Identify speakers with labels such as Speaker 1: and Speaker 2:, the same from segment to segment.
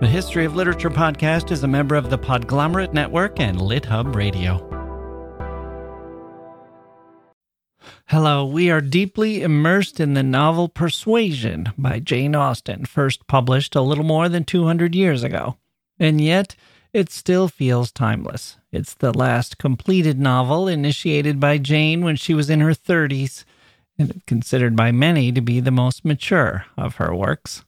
Speaker 1: The History of Literature podcast is a member of the Podglomerate Network and LitHub Radio. Hello, we are deeply immersed in the novel Persuasion by Jane Austen, first published a little more than 200 years ago. And yet, it still feels timeless. It's the last completed novel initiated by Jane when she was in her 30s, and considered by many to be the most mature of her works.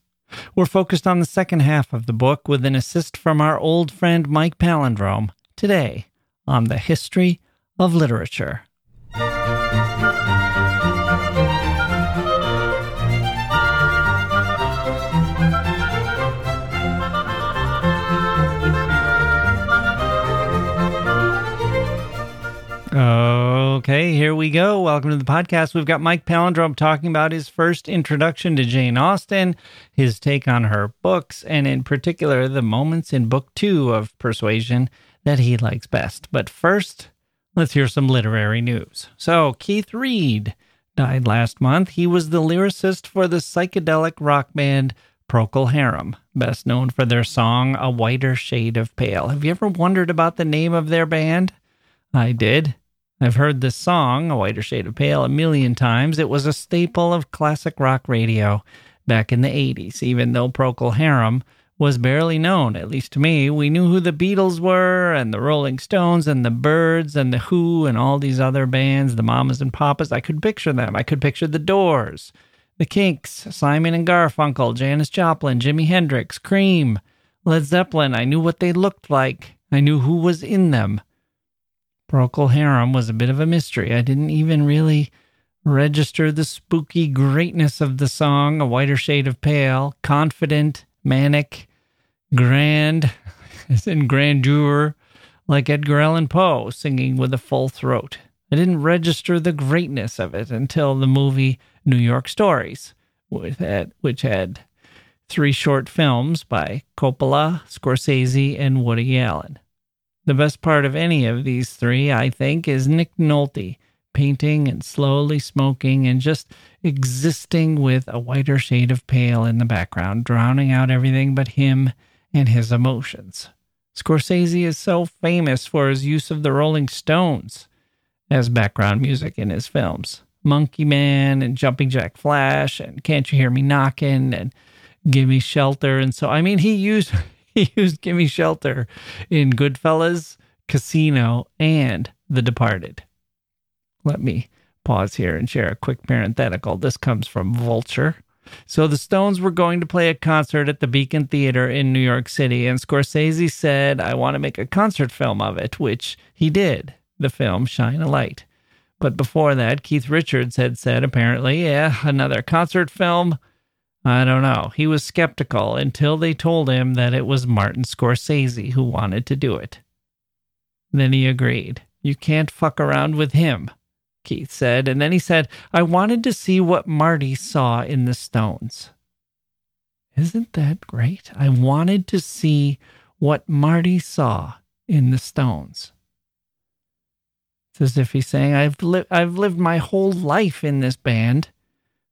Speaker 1: We're focused on the second half of the book with an assist from our old friend Mike Palindrome today on the history of literature. Uh, Okay, here we go. Welcome to the podcast. We've got Mike Palindrome talking about his first introduction to Jane Austen, his take on her books, and in particular, the moments in book two of Persuasion that he likes best. But first, let's hear some literary news. So, Keith Reid died last month. He was the lyricist for the psychedelic rock band Procol Harum, best known for their song A Whiter Shade of Pale. Have you ever wondered about the name of their band? I did. I've heard this song, A Whiter Shade of Pale, a million times. It was a staple of classic rock radio back in the 80s, even though Procol Harum was barely known, at least to me. We knew who the Beatles were, and the Rolling Stones, and the Byrds, and the Who, and all these other bands, the Mamas and Papas. I could picture them. I could picture the Doors, the Kinks, Simon and Garfunkel, Janis Joplin, Jimi Hendrix, Cream, Led Zeppelin. I knew what they looked like, I knew who was in them. Procol Harum was a bit of a mystery. I didn't even really register the spooky greatness of the song, A Whiter Shade of Pale, confident, manic, grand, as in grandeur, like Edgar Allan Poe singing with a full throat. I didn't register the greatness of it until the movie New York Stories, which had three short films by Coppola, Scorsese, and Woody Allen. The best part of any of these three, I think, is Nick Nolte painting and slowly smoking and just existing with a whiter shade of pale in the background, drowning out everything but him and his emotions. Scorsese is so famous for his use of the Rolling Stones as background music in his films. Monkey Man and Jumping Jack Flash and Can't You Hear Me Knocking and Gimme Shelter. And so, I mean, he used he used Gimme Shelter in Goodfellas, Casino, and The Departed. Let me pause here and share a quick parenthetical. This comes from Vulture. So the Stones were going to play a concert at the Beacon Theater in New York City, and Scorsese said, I want to make a concert film of it, which he did. The film Shine a Light. But before that, Keith Richards had said, apparently, yeah, another concert film. I don't know. He was skeptical until they told him that it was Martin Scorsese who wanted to do it. Then he agreed. You can't fuck around with him, Keith said. And then he said, I wanted to see what Marty saw in the Stones. Isn't that great? I wanted to see what Marty saw in the Stones. It's as if he's saying, I've, li- I've lived my whole life in this band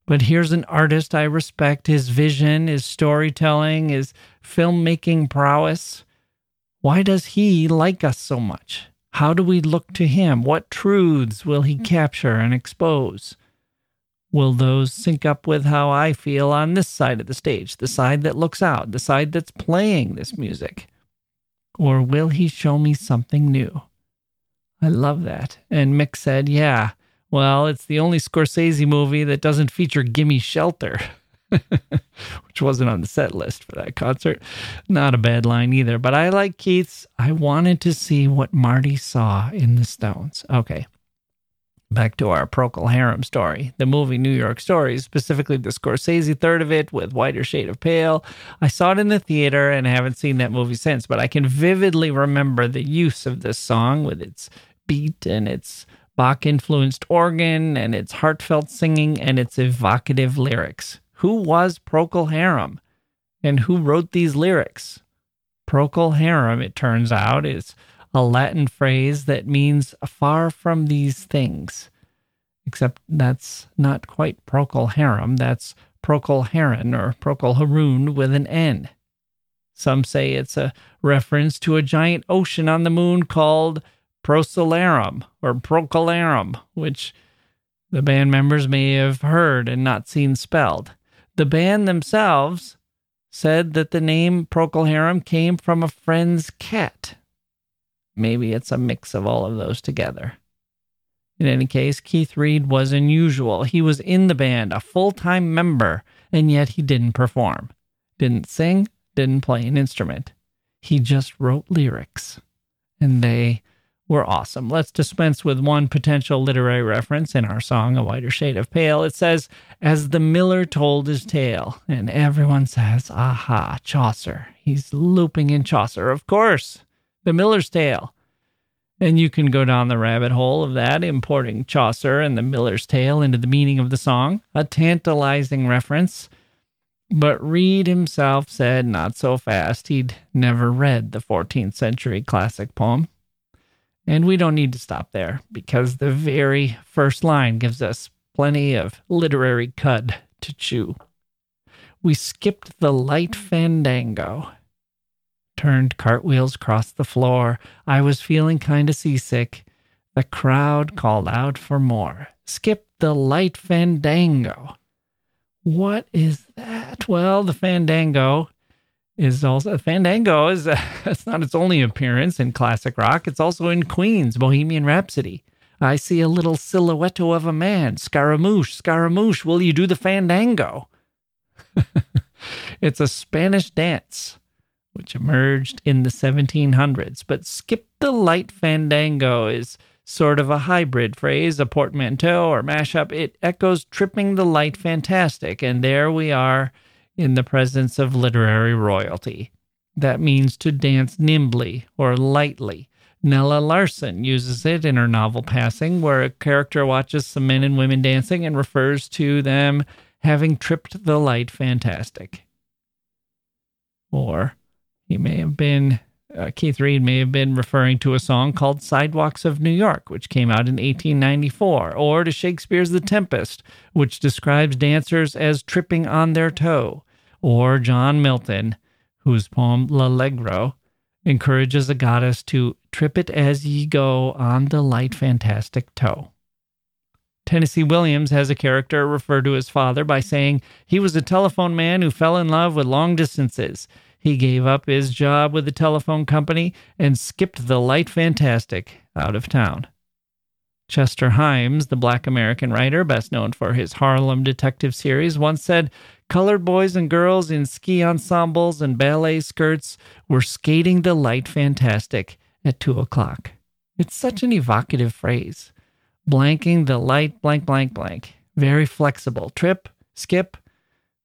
Speaker 1: but here's an artist I respect his vision, his storytelling, his filmmaking prowess. Why does he like us so much? How do we look to him? What truths will he capture and expose? Will those sync up with how I feel on this side of the stage, the side that looks out, the side that's playing this music? Or will he show me something new? I love that. And Mick said, Yeah, well, it's the only Scorsese movie that doesn't feature Gimme Shelter, which wasn't on the set list for that concert. Not a bad line either, but I like Keith's. I wanted to see what Marty saw in the Stones. Okay. Back to our Procol Harum story. The movie New York Stories, specifically the Scorsese third of it with Whiter Shade of Pale. I saw it in the theater and haven't seen that movie since, but I can vividly remember the use of this song with its beat and its Bach influenced organ and its heartfelt singing and its evocative lyrics. Who was Procol Harum? And who wrote these lyrics? Procol Harum, it turns out, is a Latin phrase that means far from these things. Except that's not quite Procol Harum, that's Procol Haron or Procol Haroon with an N. Some say it's a reference to a giant ocean on the moon called Procelarum or Procolarum, which the band members may have heard and not seen spelled. The band themselves said that the name Procolarum came from a friend's cat. Maybe it's a mix of all of those together. In any case, Keith Reid was unusual. He was in the band, a full time member, and yet he didn't perform, didn't sing, didn't play an instrument. He just wrote lyrics, and they were awesome. Let's dispense with one potential literary reference in our song, A Whiter Shade of Pale. It says, As the miller told his tale, and everyone says, Aha, Chaucer. He's looping in Chaucer, of course. The Miller's Tale. And you can go down the rabbit hole of that, importing Chaucer and the Miller's Tale into the meaning of the song, a tantalizing reference. But Reid himself said not so fast. He'd never read the 14th century classic poem. And we don't need to stop there because the very first line gives us plenty of literary cud to chew. We skipped the light fandango turned cartwheels across the floor. I was feeling kind of seasick. The crowd called out for more. Skip the light fandango. What is that? Well, the fandango is also fandango is it's not its only appearance in classic rock. It's also in Queen's Bohemian Rhapsody. I see a little silhouette of a man. Scaramouche, Scaramouche, will you do the fandango? it's a Spanish dance which emerged in the 1700s. But skip the light fandango is sort of a hybrid phrase, a portmanteau or mashup. It echoes tripping the light fantastic, and there we are in the presence of literary royalty. That means to dance nimbly or lightly. Nella Larsen uses it in her novel Passing, where a character watches some men and women dancing and refers to them having tripped the light fantastic. Or he may have been, uh, Keith Reid may have been referring to a song called Sidewalks of New York, which came out in 1894, or to Shakespeare's The Tempest, which describes dancers as tripping on their toe, or John Milton, whose poem L'Allegro encourages a goddess to trip it as ye go on the light fantastic toe. Tennessee Williams has a character refer to his father by saying he was a telephone man who fell in love with long distances. He gave up his job with the telephone company and skipped the light fantastic out of town. Chester Himes, the black American writer, best known for his Harlem detective series, once said colored boys and girls in ski ensembles and ballet skirts were skating the light fantastic at two o'clock. It's such an evocative phrase. Blanking the light blank blank blank. Very flexible. Trip, skip,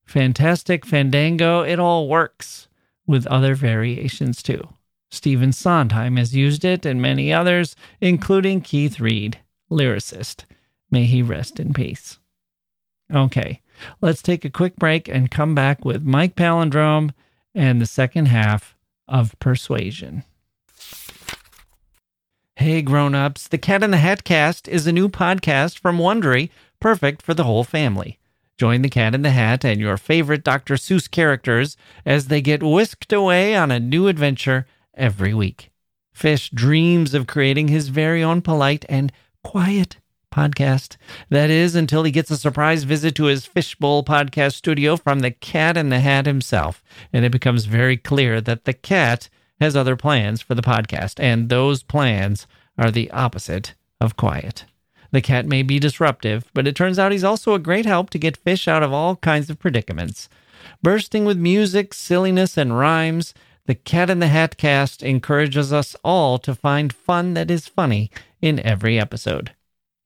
Speaker 1: fantastic, fandango, it all works with other variations too. Stephen Sondheim has used it and many others, including Keith Reid, lyricist. May he rest in peace. Okay, let's take a quick break and come back with Mike Palindrome and the second half of Persuasion. Hey grown-ups, the Cat in the Hat cast is a new podcast from Wondery, perfect for the whole family. Join the Cat in the Hat and your favorite Dr. Seuss characters as they get whisked away on a new adventure every week. Fish dreams of creating his very own polite and quiet podcast. That is, until he gets a surprise visit to his Fishbowl podcast studio from the Cat in the Hat himself. And it becomes very clear that the cat has other plans for the podcast, and those plans are the opposite of quiet. The cat may be disruptive, but it turns out he's also a great help to get fish out of all kinds of predicaments. Bursting with music, silliness, and rhymes, the Cat in the Hat cast encourages us all to find fun that is funny in every episode.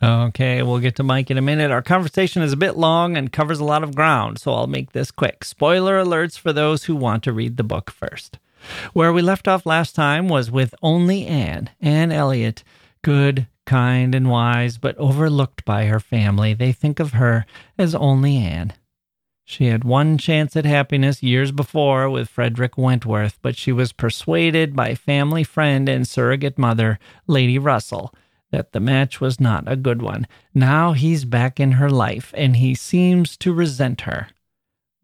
Speaker 1: Okay, we'll get to Mike in a minute. Our conversation is a bit long and covers a lot of ground, so I'll make this quick. Spoiler alerts for those who want to read the book first. Where we left off last time was with only Anne, Anne Elliot, good, kind, and wise, but overlooked by her family. They think of her as only Anne. She had one chance at happiness years before with Frederick Wentworth, but she was persuaded by family friend and surrogate mother, Lady Russell, that the match was not a good one. Now he's back in her life, and he seems to resent her.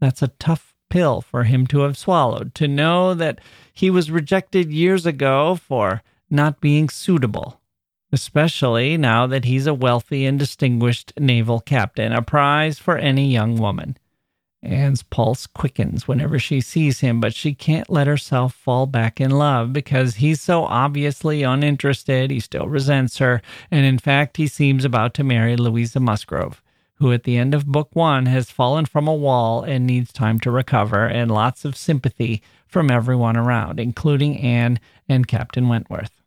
Speaker 1: That's a tough pill for him to have swallowed, to know that he was rejected years ago for not being suitable, especially now that he's a wealthy and distinguished naval captain, a prize for any young woman. Anne's pulse quickens whenever she sees him, but she can't let herself fall back in love because he's so obviously uninterested. He still resents her, and in fact, he seems about to marry Louisa Musgrove, who at the end of book one has fallen from a wall and needs time to recover and lots of sympathy from everyone around, including Anne and Captain Wentworth.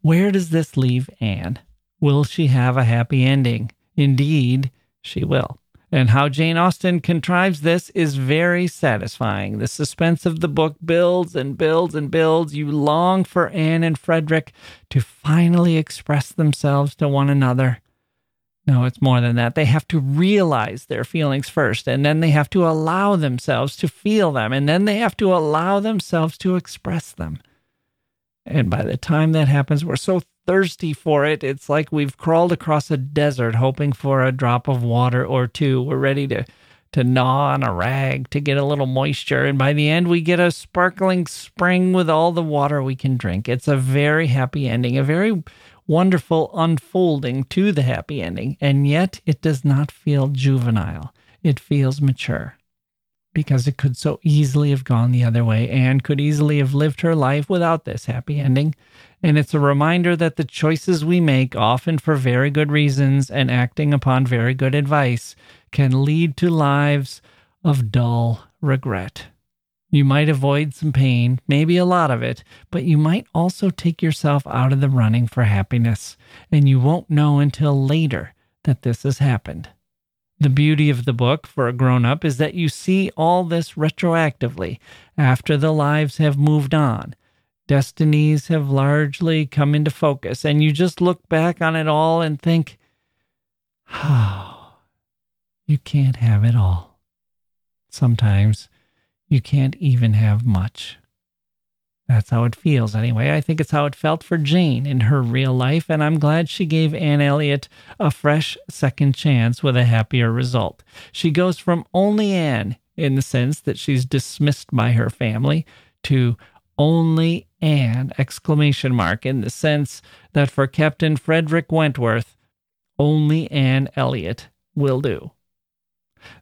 Speaker 1: Where does this leave Anne? Will she have a happy ending? Indeed, she will. And how Jane Austen contrives this is very satisfying. The suspense of the book builds and builds and builds. You long for Anne and Frederick to finally express themselves to one another. No, it's more than that. They have to realize their feelings first, and then they have to allow themselves to feel them, and then they have to allow themselves to express them. And by the time that happens, we're so thirsty for it. It's like we've crawled across a desert hoping for a drop of water or two. We're ready to to gnaw on a rag to get a little moisture and by the end we get a sparkling spring with all the water we can drink. It's a very happy ending, a very wonderful unfolding to the happy ending, and yet it does not feel juvenile. It feels mature because it could so easily have gone the other way. Anne could easily have lived her life without this happy ending. And it's a reminder that the choices we make, often for very good reasons and acting upon very good advice, can lead to lives of dull regret. You might avoid some pain, maybe a lot of it, but you might also take yourself out of the running for happiness, and you won't know until later that this has happened. The beauty of the book for a grown up is that you see all this retroactively after the lives have moved on. Destinies have largely come into focus, and you just look back on it all and think, oh, you can't have it all. Sometimes you can't even have much. That's how it feels, anyway. I think it's how it felt for Jane in her real life, and I'm glad she gave Anne Elliot a fresh second chance with a happier result. She goes from only Anne, in the sense that she's dismissed by her family, to only Anne, exclamation mark, in the sense that for Captain Frederick Wentworth, only Anne Elliot will do.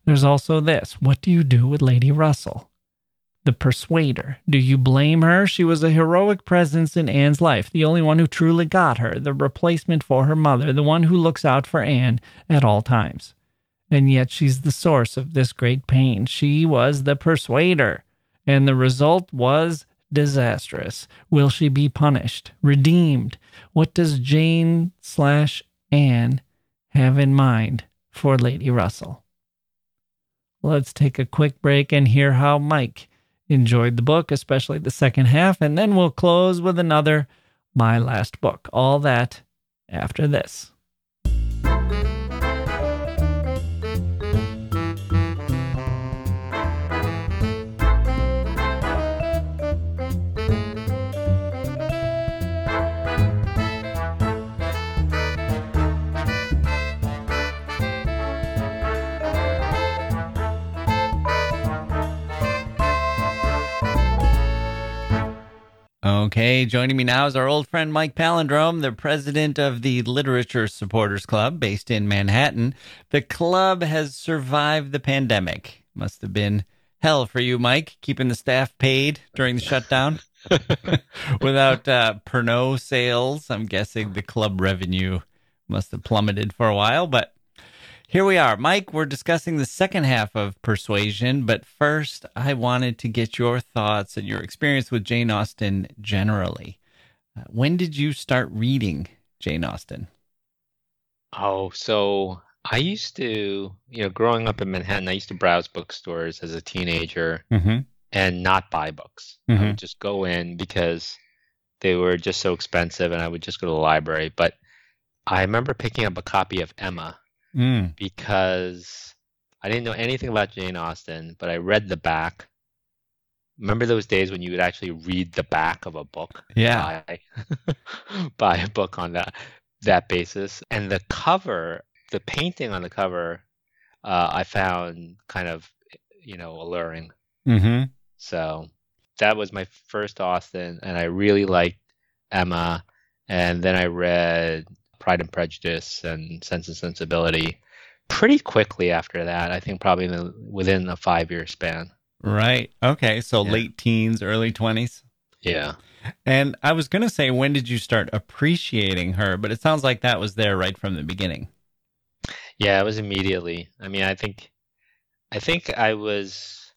Speaker 1: There's also this what do you do with Lady Russell? The persuader. Do you blame her? She was a heroic presence in Anne's life, the only one who truly got her, the replacement for her mother, the one who looks out for Anne at all times. And yet she's the source of this great pain. She was the persuader, and the result was disastrous. Will she be punished, redeemed? What does Jane slash Anne have in mind for Lady Russell? Let's take a quick break and hear how Mike enjoyed the book, especially the second half, and then we'll close with another My Last Book. All that after this. Okay, joining me now is our old friend Mike Palindrome, the president of the Literature Supporters Club based in Manhattan. The club has survived the pandemic. Must have been hell for you, Mike, keeping the staff paid during the shutdown. Without uh, Pernod sales, I'm guessing the club revenue must have plummeted for a while, but here we are. Mike, we're discussing the second half of Persuasion, but first I wanted to get your thoughts and your experience with Jane Austen generally. Uh, when did you start reading Jane Austen?
Speaker 2: Oh, so I used to, you know, growing up in Manhattan, I used to browse bookstores as a teenager. Mm-hmm. and not buy books. I
Speaker 1: Mhm.
Speaker 2: would just go in because they were just so expensive, and I would just go to the library. But I remember picking up a copy of Emma
Speaker 1: Mm.
Speaker 2: because I didn't know anything about Jane Austen, but I read the back. Remember those days when you would actually read the back of a book?
Speaker 1: Yeah.
Speaker 2: Buy, buy a book on that that basis. And the cover, the painting on the cover, uh, I found kind of, you know, alluring.
Speaker 1: Mm-hmm.
Speaker 2: So that was my first Austen, and I really liked Emma. And then I read Pride and Prejudice and Sense and Sensibility pretty quickly after that. I think probably the, within a five year span.
Speaker 1: Right. Okay. So
Speaker 2: Yeah.
Speaker 1: late teens, early 20s.
Speaker 2: Yeah.
Speaker 1: And I was going to say, when did you start appreciating her? But it sounds like that was there right from the beginning.
Speaker 2: Yeah, it was immediately. I mean, I think I think I was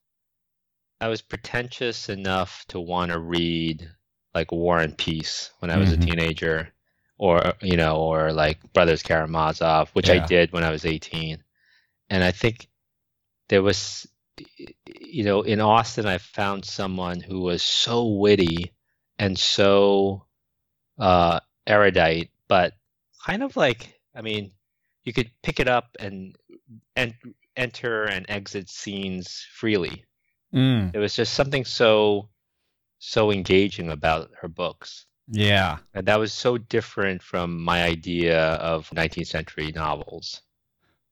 Speaker 2: I was pretentious enough to want to read like War and Peace when I was
Speaker 1: Mhm.
Speaker 2: a teenager or you know or like Brothers Karamazov, which
Speaker 1: Yeah.
Speaker 2: I did when I was 18. And I think there was you know, in Austen I found someone who was so witty and so uh erudite, but kind of like I mean, you could pick it up and and enter and exit scenes freely.
Speaker 1: Mm.
Speaker 2: There was just something so so engaging about her books.
Speaker 1: Yeah.
Speaker 2: And that was so different from my idea of 19th century novels.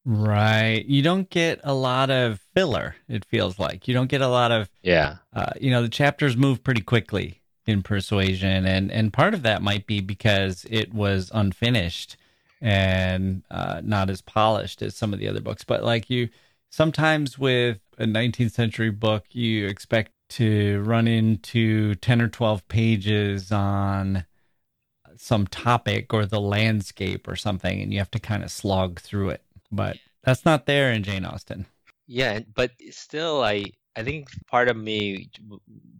Speaker 1: Right. You don't get a lot of filler, it feels like. You don't get a lot of,
Speaker 2: Yeah.
Speaker 1: uh, you know, the chapters move pretty quickly in Persuasion. And, and part of that might be because it was unfinished and uh, not as polished as some of the other books. But like you, sometimes with a 19th century book, you expect to run into 10 or 12 pages on some topic or the landscape or something, and you have to kind of slog through it. But that's not there in Jane Austen.
Speaker 2: Yeah, but still I I think part of me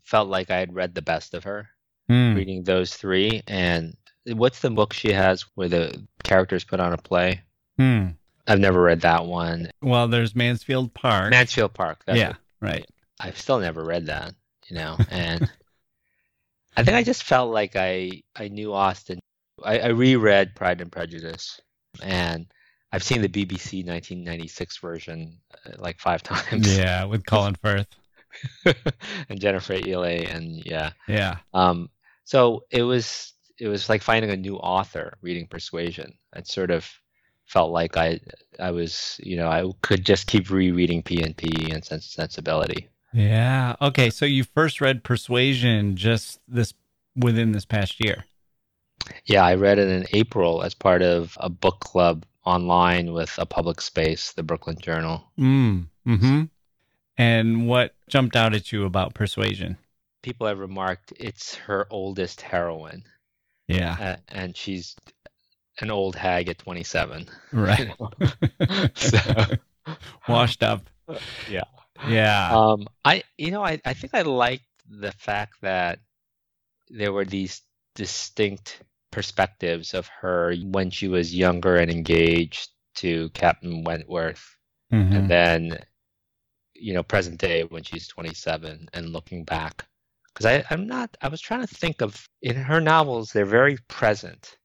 Speaker 2: felt like I had read the best of her
Speaker 1: Hmm.
Speaker 2: reading those three and what's the book she has where the characters put on a play?
Speaker 1: Hmm.
Speaker 2: I've never read that one.
Speaker 1: Well, there's Mansfield Park.
Speaker 2: Mansfield Park.
Speaker 1: Yeah,
Speaker 2: it.
Speaker 1: right.
Speaker 2: I've still never read that, you know, and I think I just felt like I I knew Austen. I, I reread Pride and Prejudice, and I've seen the BBC 1996 version uh, like five times.
Speaker 1: Yeah, with Colin Firth.
Speaker 2: and Jennifer Ehle, and yeah.
Speaker 1: Yeah.
Speaker 2: Um, so it was it was like finding a new author reading Persuasion. It sort of felt like I I was you know I could just keep rereading P and P and Sense and Sensibility.
Speaker 1: Yeah. Okay. So you first read Persuasion just this within this past year.
Speaker 2: Yeah, I read it in April as part of a book club online with a public space, the Brooklyn Journal.
Speaker 1: Mm. Hmm. And what jumped out at you about Persuasion?
Speaker 2: People have remarked it's her oldest heroine,
Speaker 1: Yeah.
Speaker 2: uh, and she's an old hag at 27.
Speaker 1: Right.
Speaker 2: so,
Speaker 1: Washed up.
Speaker 2: Yeah.
Speaker 1: Yeah.
Speaker 2: Um, I you know I, I think I liked the fact that there were these distinct perspectives of her when she was younger and engaged to Captain Wentworth,
Speaker 1: Mhm.
Speaker 2: and then you know present day when she's 27 and looking back. Because I I'm not I was trying to think of in her novels they're very present,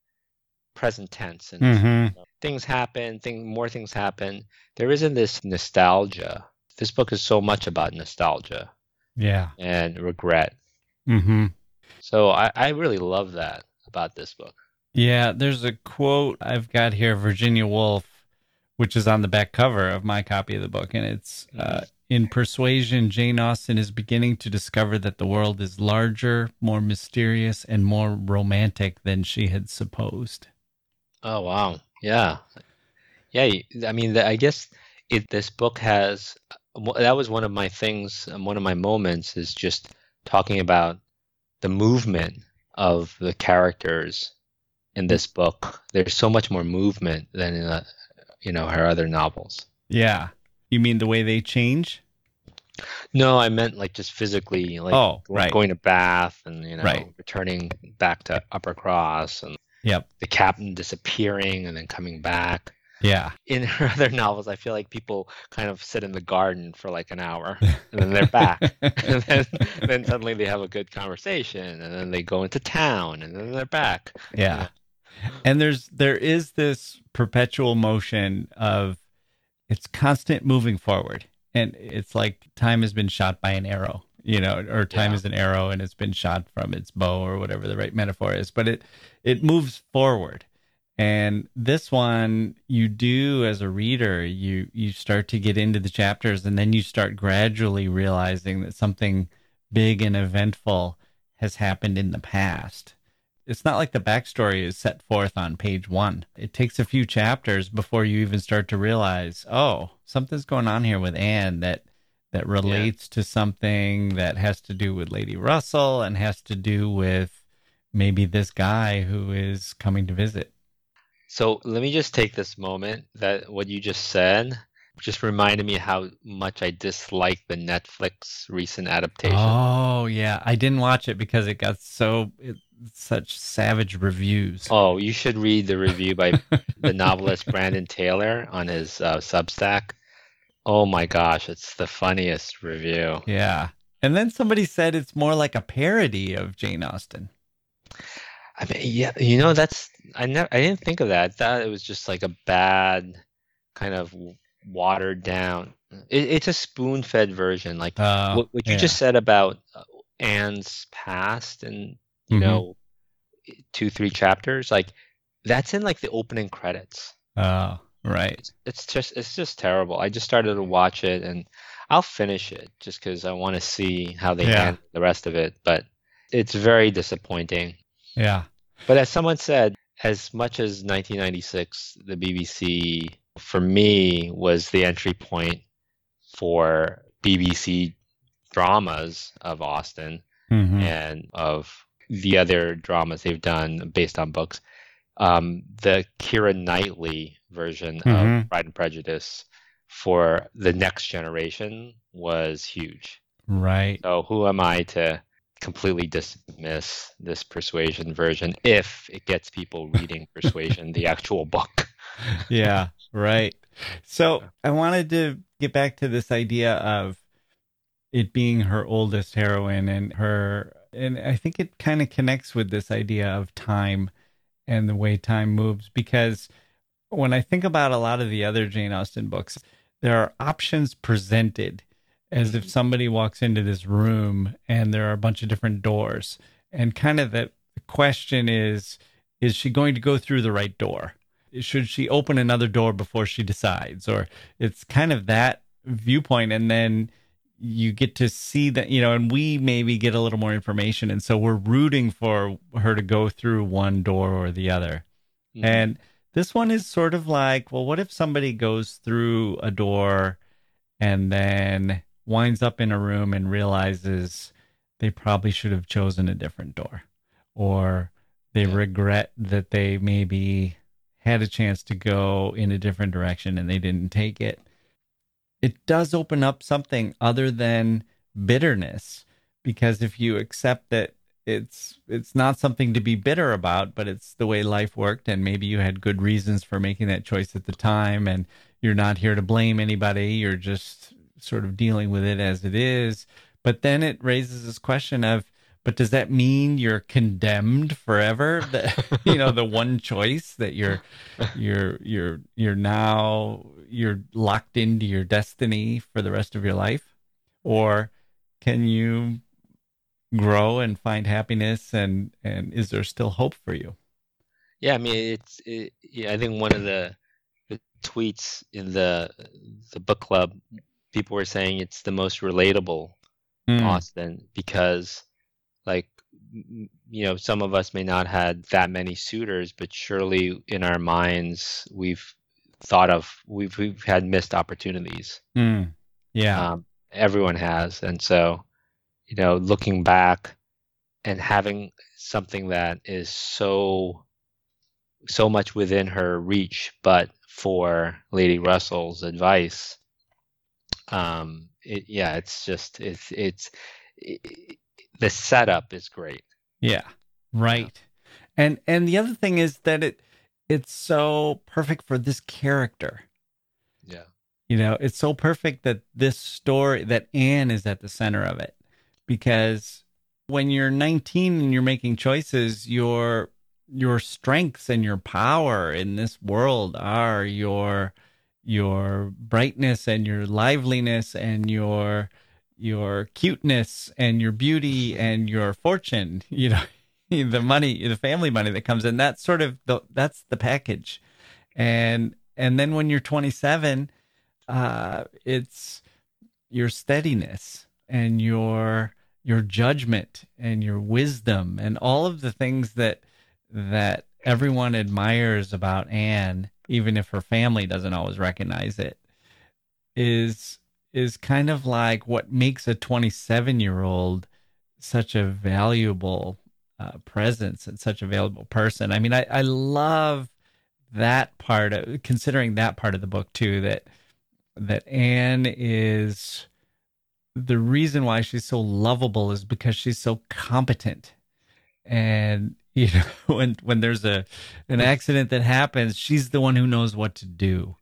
Speaker 2: present tense and
Speaker 1: Mhm.
Speaker 2: things happen, thing more things happen. There isn't this nostalgia. This book is so much about nostalgia
Speaker 1: Yeah.
Speaker 2: and regret.
Speaker 1: Hmm.
Speaker 2: So I, I really love that about this book.
Speaker 1: Yeah, there's a quote I've got here, Virginia Woolf, which is on the back cover of my copy of the book. And it's uh, In Persuasion, Jane Austen is beginning to discover that the world is larger, more mysterious, and more romantic than she had supposed.
Speaker 2: Oh wow, yeah, yeah. I mean, I guess it. This book has. That was one of my things. um, One of my moments is just talking about the movement of the characters in this book. There's so much more movement than in, uh, you know, her other novels.
Speaker 1: Yeah. You mean the way they change?
Speaker 2: No, I meant like just physically, like
Speaker 1: Oh, right.
Speaker 2: going to Bath and you know
Speaker 1: Right.
Speaker 2: returning back to Uppercross and
Speaker 1: Yep.
Speaker 2: the captain disappearing and then coming back.
Speaker 1: Yeah.
Speaker 2: In her other novels, I feel like people kind of sit in the garden for like an hour and then they're back. and then, then suddenly they have a good conversation and then they go into town and then they're back.
Speaker 1: Yeah. And there's there is this perpetual motion of it's constant moving forward. And it's like time has been shot by an arrow, you know, or time
Speaker 2: Yeah.
Speaker 1: is an arrow and it's been shot from its bow or whatever the right metaphor is. But it it moves forward. And this one you do as a reader, you you start to get into the chapters and then you start gradually realizing that something big and eventful has happened in the past. It's not like the backstory is set forth on page one. It takes a few chapters before you even start to realize, oh, something's going on here with Anne that that relates to something that has to do with Lady Russell and has to do with maybe this guy who is coming to visit.
Speaker 2: So let me just take this moment that what you just said just reminded me how much I dislike the Netflix recent adaptation.
Speaker 1: Oh yeah, I didn't watch it because it got so it, such savage reviews.
Speaker 2: Oh, you should read the review by the novelist Brandon Taylor on his uh, Substack. Oh my gosh, it's the funniest review.
Speaker 1: Yeah, and then somebody said it's more like a parody of Jane Austen.
Speaker 2: I mean, yeah, you know, that's I never I didn't think of that. I thought it was just like a bad kind of watered down. It, it's a spoon-fed version, like
Speaker 1: Uh,
Speaker 2: what, what you
Speaker 1: yeah.
Speaker 2: just said about uh, Anne's past and you
Speaker 1: Mhm.
Speaker 2: know two three chapters like that's in like the opening credits
Speaker 1: Oh, right.
Speaker 2: it's, it's just it's just terrible i just started to watch it and i'll finish it just because i want to see how they
Speaker 1: Yeah.
Speaker 2: handle the rest of it but it's very disappointing
Speaker 1: Yeah.
Speaker 2: But as someone said as much as 1996 the bbc for me was the entry point for bbc dramas of austen
Speaker 1: Mhm.
Speaker 2: and of the other dramas they've done based on books. Um, the Keira Knightley version
Speaker 1: Mhm.
Speaker 2: of Pride and Prejudice for the next generation was huge.
Speaker 1: Right.
Speaker 2: So who am I to completely dismiss this Persuasion version if it gets people reading Persuasion, the actual book?
Speaker 1: yeah, right. So I wanted to get back to this idea of it being her oldest heroine and her, and I think it kind of connects with this idea of time and the way time moves because when I think about a lot of the other Jane Austen books, there are options presented as if somebody walks into this room and there are a bunch of different doors. And kind of the question is is she going to go through the right door? Should she open another door before she decides? Or it's kind of that viewpoint. And then you get to see that, you know, and we maybe get a little more information. And so we're rooting for her to go through one door or the other. Hmm. And this one is sort of like, well, what if somebody goes through a door and then winds up in a room and realizes they probably should have chosen a different door or they
Speaker 2: Yeah.
Speaker 1: regret that they maybe had a chance to go in a different direction and they didn't take it. It does open up something other than bitterness because if you accept that it's it's not something to be bitter about, but it's the way life worked and maybe you had good reasons for making that choice at the time and you're not here to blame anybody, you're just sort of dealing with it as it is. But then it raises this question of but does that mean you're condemned forever? That you know, the one choice that you're you're you're you're now you're locked into your destiny for the rest of your life? Or can you grow and find happiness and and is there still hope for you?
Speaker 2: Yeah, I mean, it's. It, yeah, I think one of the, the tweets in the the book club, people were saying it's the most relatable
Speaker 1: Mm,
Speaker 2: Austen because, like, you know, some of us may not had that many suitors, but surely in our minds we've thought of we've we've had missed opportunities.
Speaker 1: mm, yeah.
Speaker 2: Um, everyone has, and so, you know, looking back and having something that is so so much within her reach, but for Lady Russell's advice, um, it, yeah, it's just it's it's it, the setup is great.
Speaker 1: Yeah. Right. And and the other thing is that it it's so perfect for this character.
Speaker 2: Yeah.
Speaker 1: You know, it's so perfect that this story that Anne is at the center of it because when you're 19 and you're making choices, your your strengths and your power in this world are your your brightness and your liveliness and your your cuteness and your beauty and your fortune you know the money the family money that comes in that's sort of the that's the package. And and then when you're 27 uh it's your steadiness and your your judgment and your wisdom and all of the things that that everyone admires about Anne even if her family doesn't always recognize it, is is kind of like what makes a 27 year old such a valuable uh, presence and such a valuable person. I mean, I, I love that part of considering that part of the book too. That that Anne is the reason why she's so lovable is because she's so competent and you know when when there's a an accident that happens she's the one who knows what to do.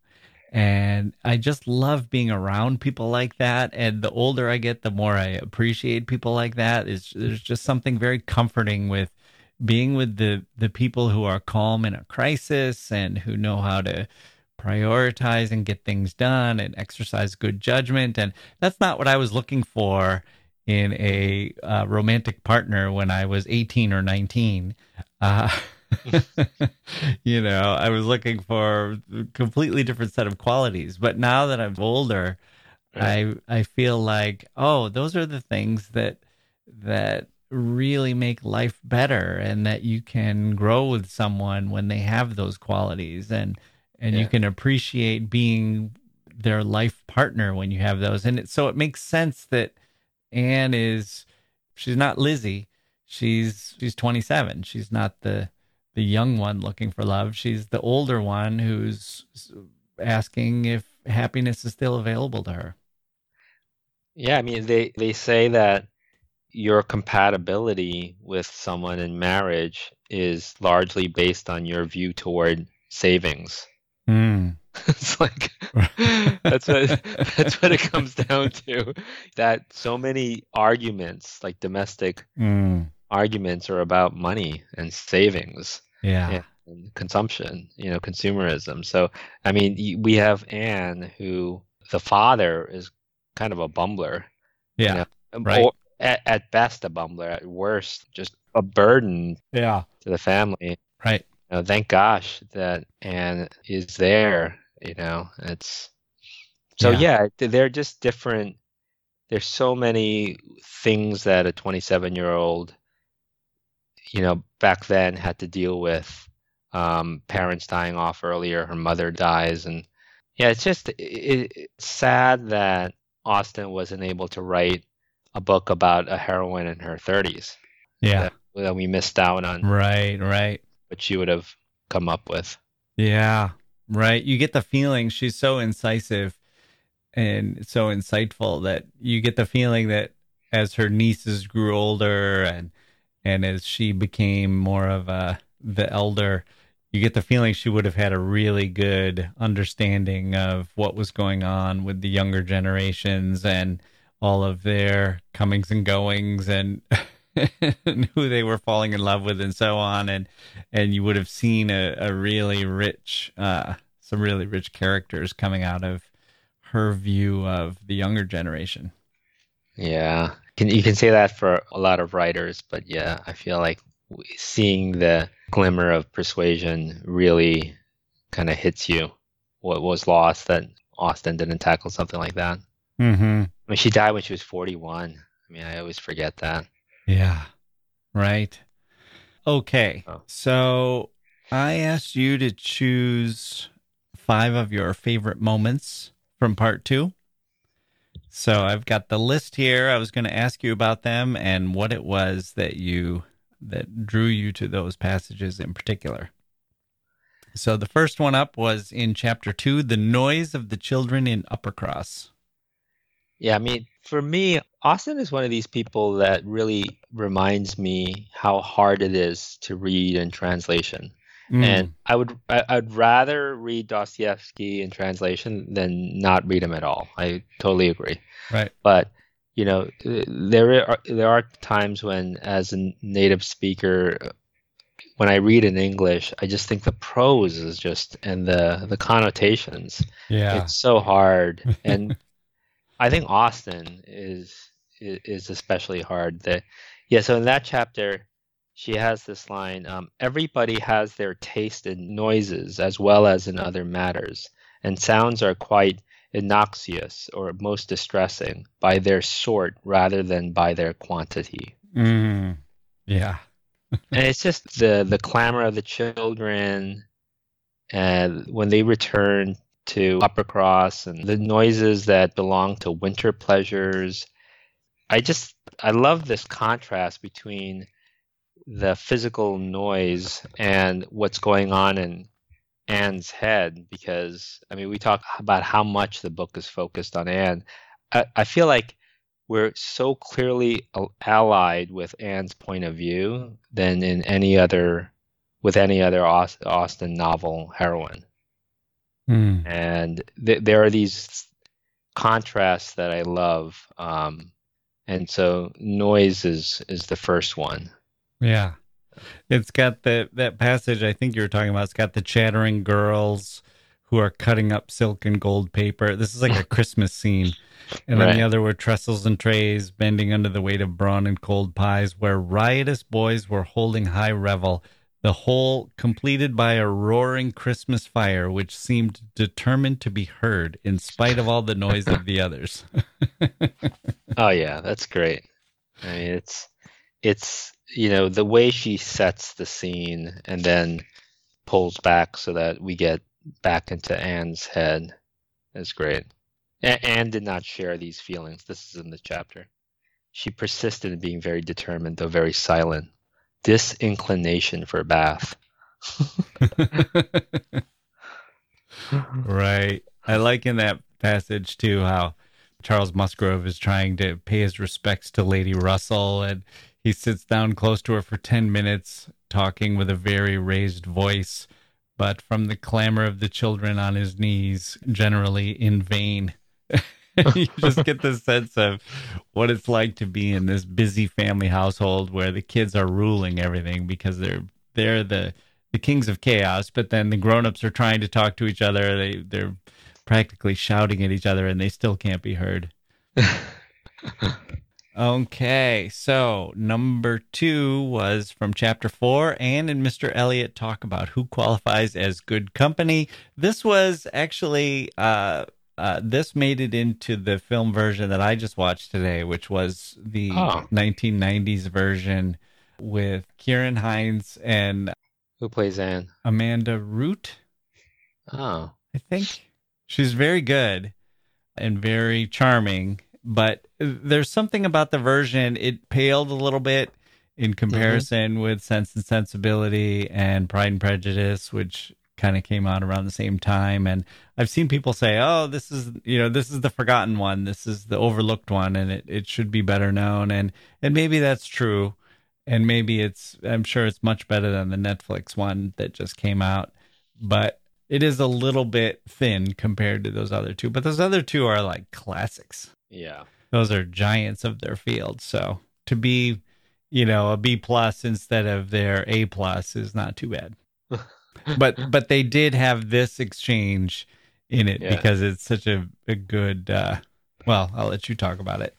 Speaker 1: And i just love being around people like that. And the older i get the more i appreciate people like that. Is there's just something very comforting with being with the the people who are calm in a crisis and who know how to prioritize and get things done and exercise good judgment. And that's not what i was looking for in a uh, romantic partner when I was 18 or 19. Uh, you know, I was looking for a completely different set of qualities. But now that I'm older, right. I I feel like, oh, those are the things that that really make life better and that you can grow with someone when they have those qualities and and yeah. you can appreciate being their life partner when you have those and it, so it makes sense that Anne is she's not Lizzie. She's she's 27. She's not the the young one looking for love. She's the older one who's asking if happiness is still available to her.
Speaker 2: Yeah, I mean they they say that your compatibility with someone in marriage is largely based on your view toward savings.
Speaker 1: Mm.
Speaker 2: it's like that's what that's what it comes down to. That so many arguments, like domestic
Speaker 1: mm.
Speaker 2: arguments, are about money and savings.
Speaker 1: Yeah.
Speaker 2: And consumption, you know, consumerism. So, I mean, we have Anne, who the father is kind of a bumbler.
Speaker 1: Yeah. You know, right. Or
Speaker 2: at, at best, a bumbler. At worst, just a burden.
Speaker 1: Yeah.
Speaker 2: To the family.
Speaker 1: Right.
Speaker 2: You know, thank gosh that Anne is there you know it's so yeah. yeah they're just different. There's so many things that a 27 year old you know back then had to deal with um, parents dying off earlier her mother dies and yeah it's just it, it's sad that austen wasn't able to write a book about a heroine in her 30s
Speaker 1: yeah.
Speaker 2: That, that we missed out on.
Speaker 1: Right right.
Speaker 2: What she would have come up with.
Speaker 1: Yeah Right. You get the feeling she's so incisive and so insightful that you get the feeling that as her nieces grew older and and as she became more of a the elder, you get the feeling she would have had a really good understanding of what was going on with the younger generations and all of their comings and goings and and who they were falling in love with and so on and and you would have seen a, a really rich uh, some really rich characters coming out of her view of the younger generation.
Speaker 2: Yeah. Can you can say that for a lot of writers but yeah i feel like seeing the glimmer of persuasion really kind of hits you. What was lost that austen didn't tackle something like that.
Speaker 1: Mm-hmm.
Speaker 2: i mean she died when she was 41 i mean i always forget that
Speaker 1: yeah. Right. Okay. Oh. So I asked you to choose five of your favorite moments from part two. So I've got the list here. I was going to ask you about them and what it was that you that drew you to those passages in particular. So the first one up was in chapter 2, the noise of the children in Uppercross.
Speaker 2: Yeah, I mean, for me, Austen is one of these people that really reminds me how hard it is to read in translation. Mm. And I would I, I'd rather read Dostoevsky in translation than not read him at all. I totally agree.
Speaker 1: Right.
Speaker 2: But you know, there are there are times when, as a native speaker, when I read in English, I just think the prose is just and the the connotations.
Speaker 1: Yeah.
Speaker 2: It's so hard, and I think Austen is is especially hard. That yeah. So in that chapter she has this line um, Everybody has their taste in noises as well as in other matters, and sounds are quite innoxious or most distressing by their sort rather than by their quantity.
Speaker 1: Mm, yeah.
Speaker 2: and it's just the, the clamor of the children and when they return to Uppercross and the noises that belong to winter pleasures. I just I love this contrast between the physical noise and what's going on in Anne's head because I mean we talk about how much the book is focused on Anne. I, I feel like we're so clearly allied with Anne's point of view than in any other with any other Austen novel heroine.
Speaker 1: Mm.
Speaker 2: And th- there are these contrasts that I love. Um, and so noise is is the first one.
Speaker 1: Yeah. It's got the that passage I think you were talking about. It's got the chattering girls who are cutting up silk and gold paper. This is like a Christmas scene. And then the other were trestles and trays bending under the weight of brawn and cold pies, where riotous boys were holding high revel, the whole completed by a roaring Christmas fire, which seemed determined to be heard in spite of all the noise of the others.
Speaker 2: oh yeah, that's great. I mean, it's it's you know the way she sets the scene and then pulls back so that we get back into Anne's head is great. A- Anne did not share these feelings. This is in the chapter. She persisted in being very determined, though very silent. Disinclination for Bath.
Speaker 1: right. I like in that passage too how Charles Musgrove is trying to pay his respects to Lady Russell and he sits down close to her for 10 minutes, talking with a very raised voice, but from the clamor of the children on his knees, generally in vain. you just get the sense of what it's like to be in this busy family household where the kids are ruling everything because they're they're the the kings of chaos, but then the grown-ups are trying to talk to each other. They they're practically shouting at each other and they still can't be heard. Okay, so number two was from chapter four. Anne and Mr. Elliot talk about who qualifies as good company. This was actually, uh, uh, this made it into the film version that I just watched today, which was the oh. 1990s version with Ciarán Hinds and
Speaker 2: who plays Anne?
Speaker 1: Amanda Root.
Speaker 2: Oh,
Speaker 1: I think she's very good and very charming but there's something about the version it paled a little bit in comparison mm-hmm. with Sense and Sensibility and Pride and Prejudice, which kind of came out around the same time. And I've seen people say, "Oh, this is you know this is the forgotten one, this is the overlooked one, and it, it should be better known." And and maybe that's true, and maybe it's I'm sure it's much better than the Netflix one that just came out, but it is a little bit thin compared to those other two. But those other two are like classics.
Speaker 2: Yeah.
Speaker 1: Those are giants of their field. So to be, you know, a B plus instead of their A plus is not too bad. but but they did have this exchange in it yeah. because it's such a, a good uh well, I'll let you talk about it.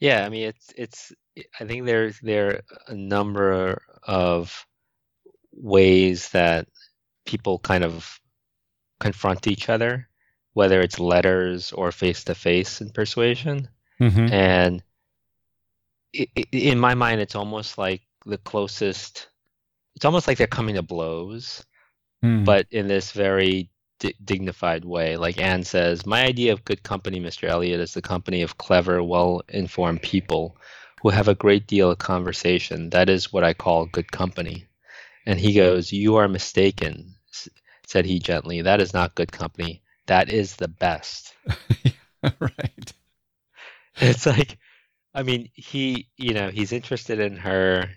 Speaker 2: Yeah, I mean it's it's I think there's there are a number of ways that people kind of confront each other whether it's letters or face to face in persuasion.
Speaker 1: Mm-hmm.
Speaker 2: And it, it, in my mind, it's almost like the closest. It's almost like they're coming to blows, mm. but in this very d- dignified way. Like Anne says, "My idea of good company, Mr. Elliot, is the company of clever, well-informed people who have a great deal of conversation. That is what I call good company." And he goes, "You are mistaken," said he gently. "That is not good company that is the best.
Speaker 1: right.
Speaker 2: It's like, I mean, he, you know, he's interested in her.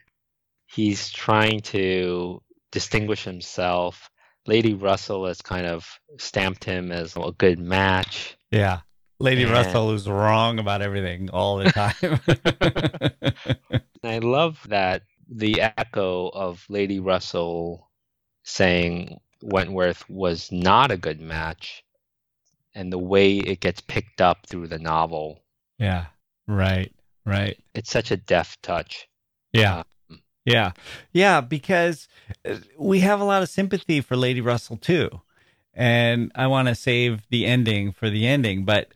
Speaker 2: He's trying to distinguish himself. Lady Russell has kind of stamped him as a good match.
Speaker 1: Yeah. Lady and... Russell is wrong about everything all the
Speaker 2: time. I love that the echo of Lady Russell saying Wentworth was not a good match and the way it gets picked up through the novel.
Speaker 1: Yeah. Right. Right.
Speaker 2: It's such a deft touch.
Speaker 1: Yeah. Um, yeah. Yeah, because uh, we have a lot of sympathy for Lady Russell too. And I want to save the ending for the ending, but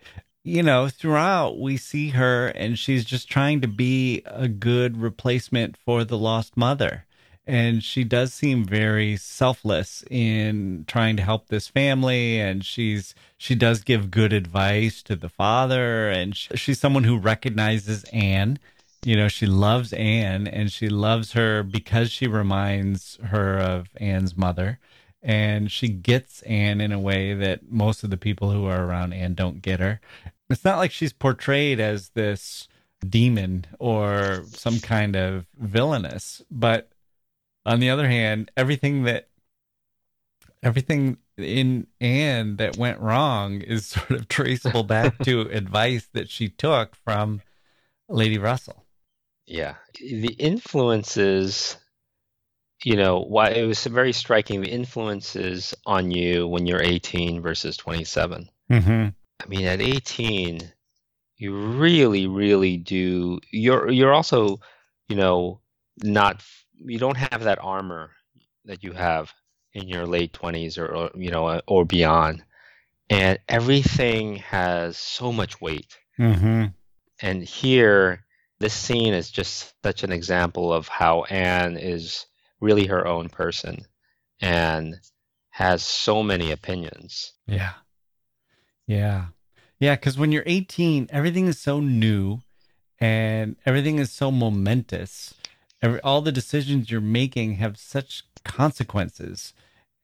Speaker 1: you know, throughout we see her and she's just trying to be a good replacement for the lost mother. And she does seem very selfless in trying to help this family. And she's, she does give good advice to the father. And she, she's someone who recognizes Anne. You know, she loves Anne and she loves her because she reminds her of Anne's mother and she gets Anne in a way that most of the people who are around Anne don't get her. It's not like she's portrayed as this demon or some kind of villainous, but on the other hand, everything that everything in Anne that went wrong is sort of traceable back to advice that she took from Lady Russell.
Speaker 2: Yeah. The influences you know, why it was very striking the influences on you when you're 18 versus 27.
Speaker 1: Mm-hmm.
Speaker 2: I mean, at 18, you really, really do. You're you're also, you know, not you don't have that armor that you have in your late 20s or, or you know or beyond, and everything has so much weight.
Speaker 1: Mm-hmm.
Speaker 2: And here, this scene is just such an example of how Anne is really her own person and has so many opinions.
Speaker 1: Yeah. Yeah. Yeah. Cause when you're 18, everything is so new and everything is so momentous. Every, all the decisions you're making have such consequences.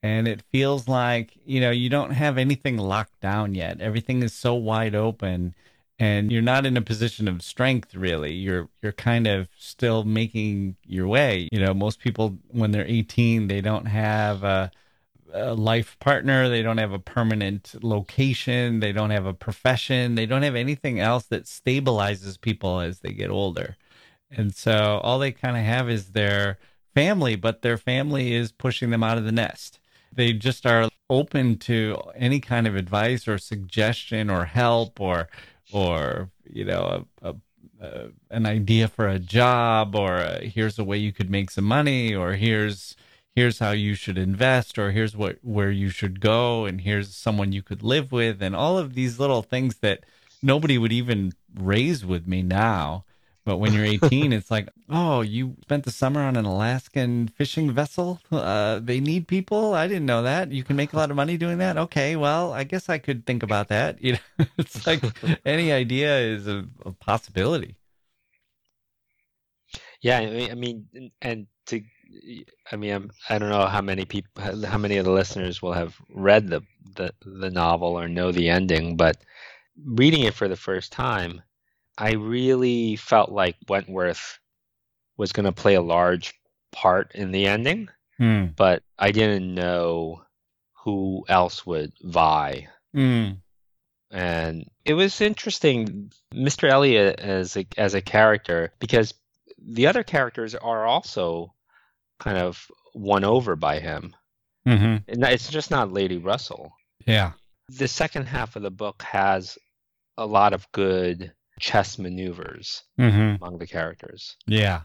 Speaker 1: And it feels like, you know, you don't have anything locked down yet. Everything is so wide open and you're not in a position of strength really. You're you're kind of still making your way. You know most people when they're 18 they don't have a, a, life partner. They don't have a permanent location. They don't have a profession. They don't have anything else that stabilizes people as they get older. And so all they kind of have is their family but their family is pushing them out of the nest. They just are open to any kind of advice or suggestion or help or or you know a, a, an idea for a job or a, here's a way you could make some money or here's here's how you should invest or here's what where you should go and here's someone you could live with and all of these little things that nobody would even raise with me now but when you're 18, it's like, oh, you spent the summer on an Alaskan fishing vessel. Uh, they need people. I didn't know that. You can make a lot of money doing that. Okay, well, I guess I could think about that. You know, it's like any idea is a, a possibility.
Speaker 2: Yeah, I mean, and to, I mean, I'm, I don't know how many people, how many of the listeners will have read the the, the novel or know the ending, but reading it for the first time I really felt like Wentworth was going to play a large part in the ending,
Speaker 1: mm.
Speaker 2: but I didn't know who else would vie.
Speaker 1: Mm.
Speaker 2: And it was interesting, Mr. Elliot as a as a character, because the other characters are also kind of won over by him.
Speaker 1: Mm-hmm.
Speaker 2: It's just not Lady Russell.
Speaker 1: Yeah.
Speaker 2: The second half of the book has a lot of good chess maneuvers
Speaker 1: mm-hmm.
Speaker 2: among the characters.
Speaker 1: Yeah.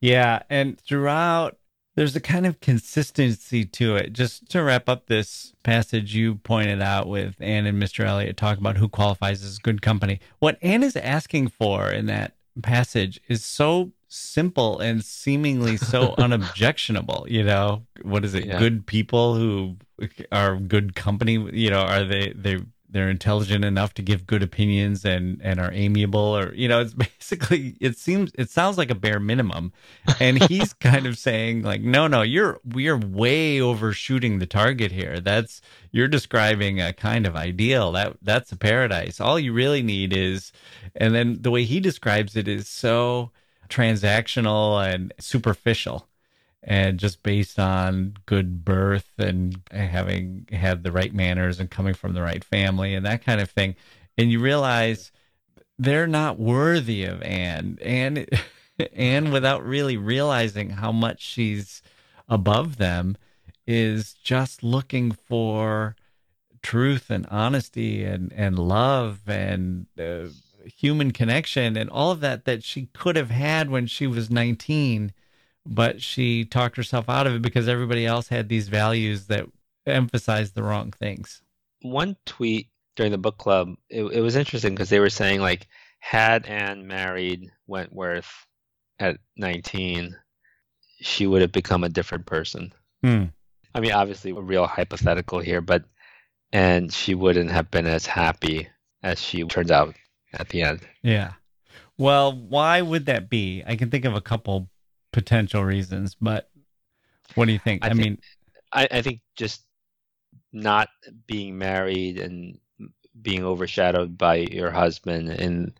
Speaker 1: Yeah. And throughout, there's a kind of consistency to it. Just to wrap up this passage you pointed out with Anne and Mr. Elliot talk about who qualifies as good company. What Anne is asking for in that passage is so simple and seemingly so unobjectionable you know what is it yeah. good people who are good company you know are they they they're intelligent enough to give good opinions and and are amiable or you know it's basically it seems it sounds like a bare minimum. And he's kind of saying like no no you're we're way overshooting the target here. That's you're describing a kind of ideal. That that's a paradise. All you really need is and then the way he describes it is so transactional and superficial and just based on good birth and having had the right manners and coming from the right family and that kind of thing. And you realize they're not worthy of Anne. Anne, Anne, without really realizing how much she's above them, is just looking for truth and honesty and, and love and uh, human connection and all of that that she could have had when she was 19 but she talked herself out of it because everybody else had these values that emphasized the wrong things.
Speaker 2: One tweet during the book club, it, it was interesting because they were saying like, had Anne married Wentworth at 19, she would have become a different person.
Speaker 1: Hmm.
Speaker 2: I mean, obviously, a real hypothetical here, but and she wouldn't have been as happy as she turns out at the end.
Speaker 1: Yeah. Well, why would that be? I can think of a couple potential reasons, but what do you think? I, I think, mean,
Speaker 2: I, I think just not being married and being overshadowed by your husband in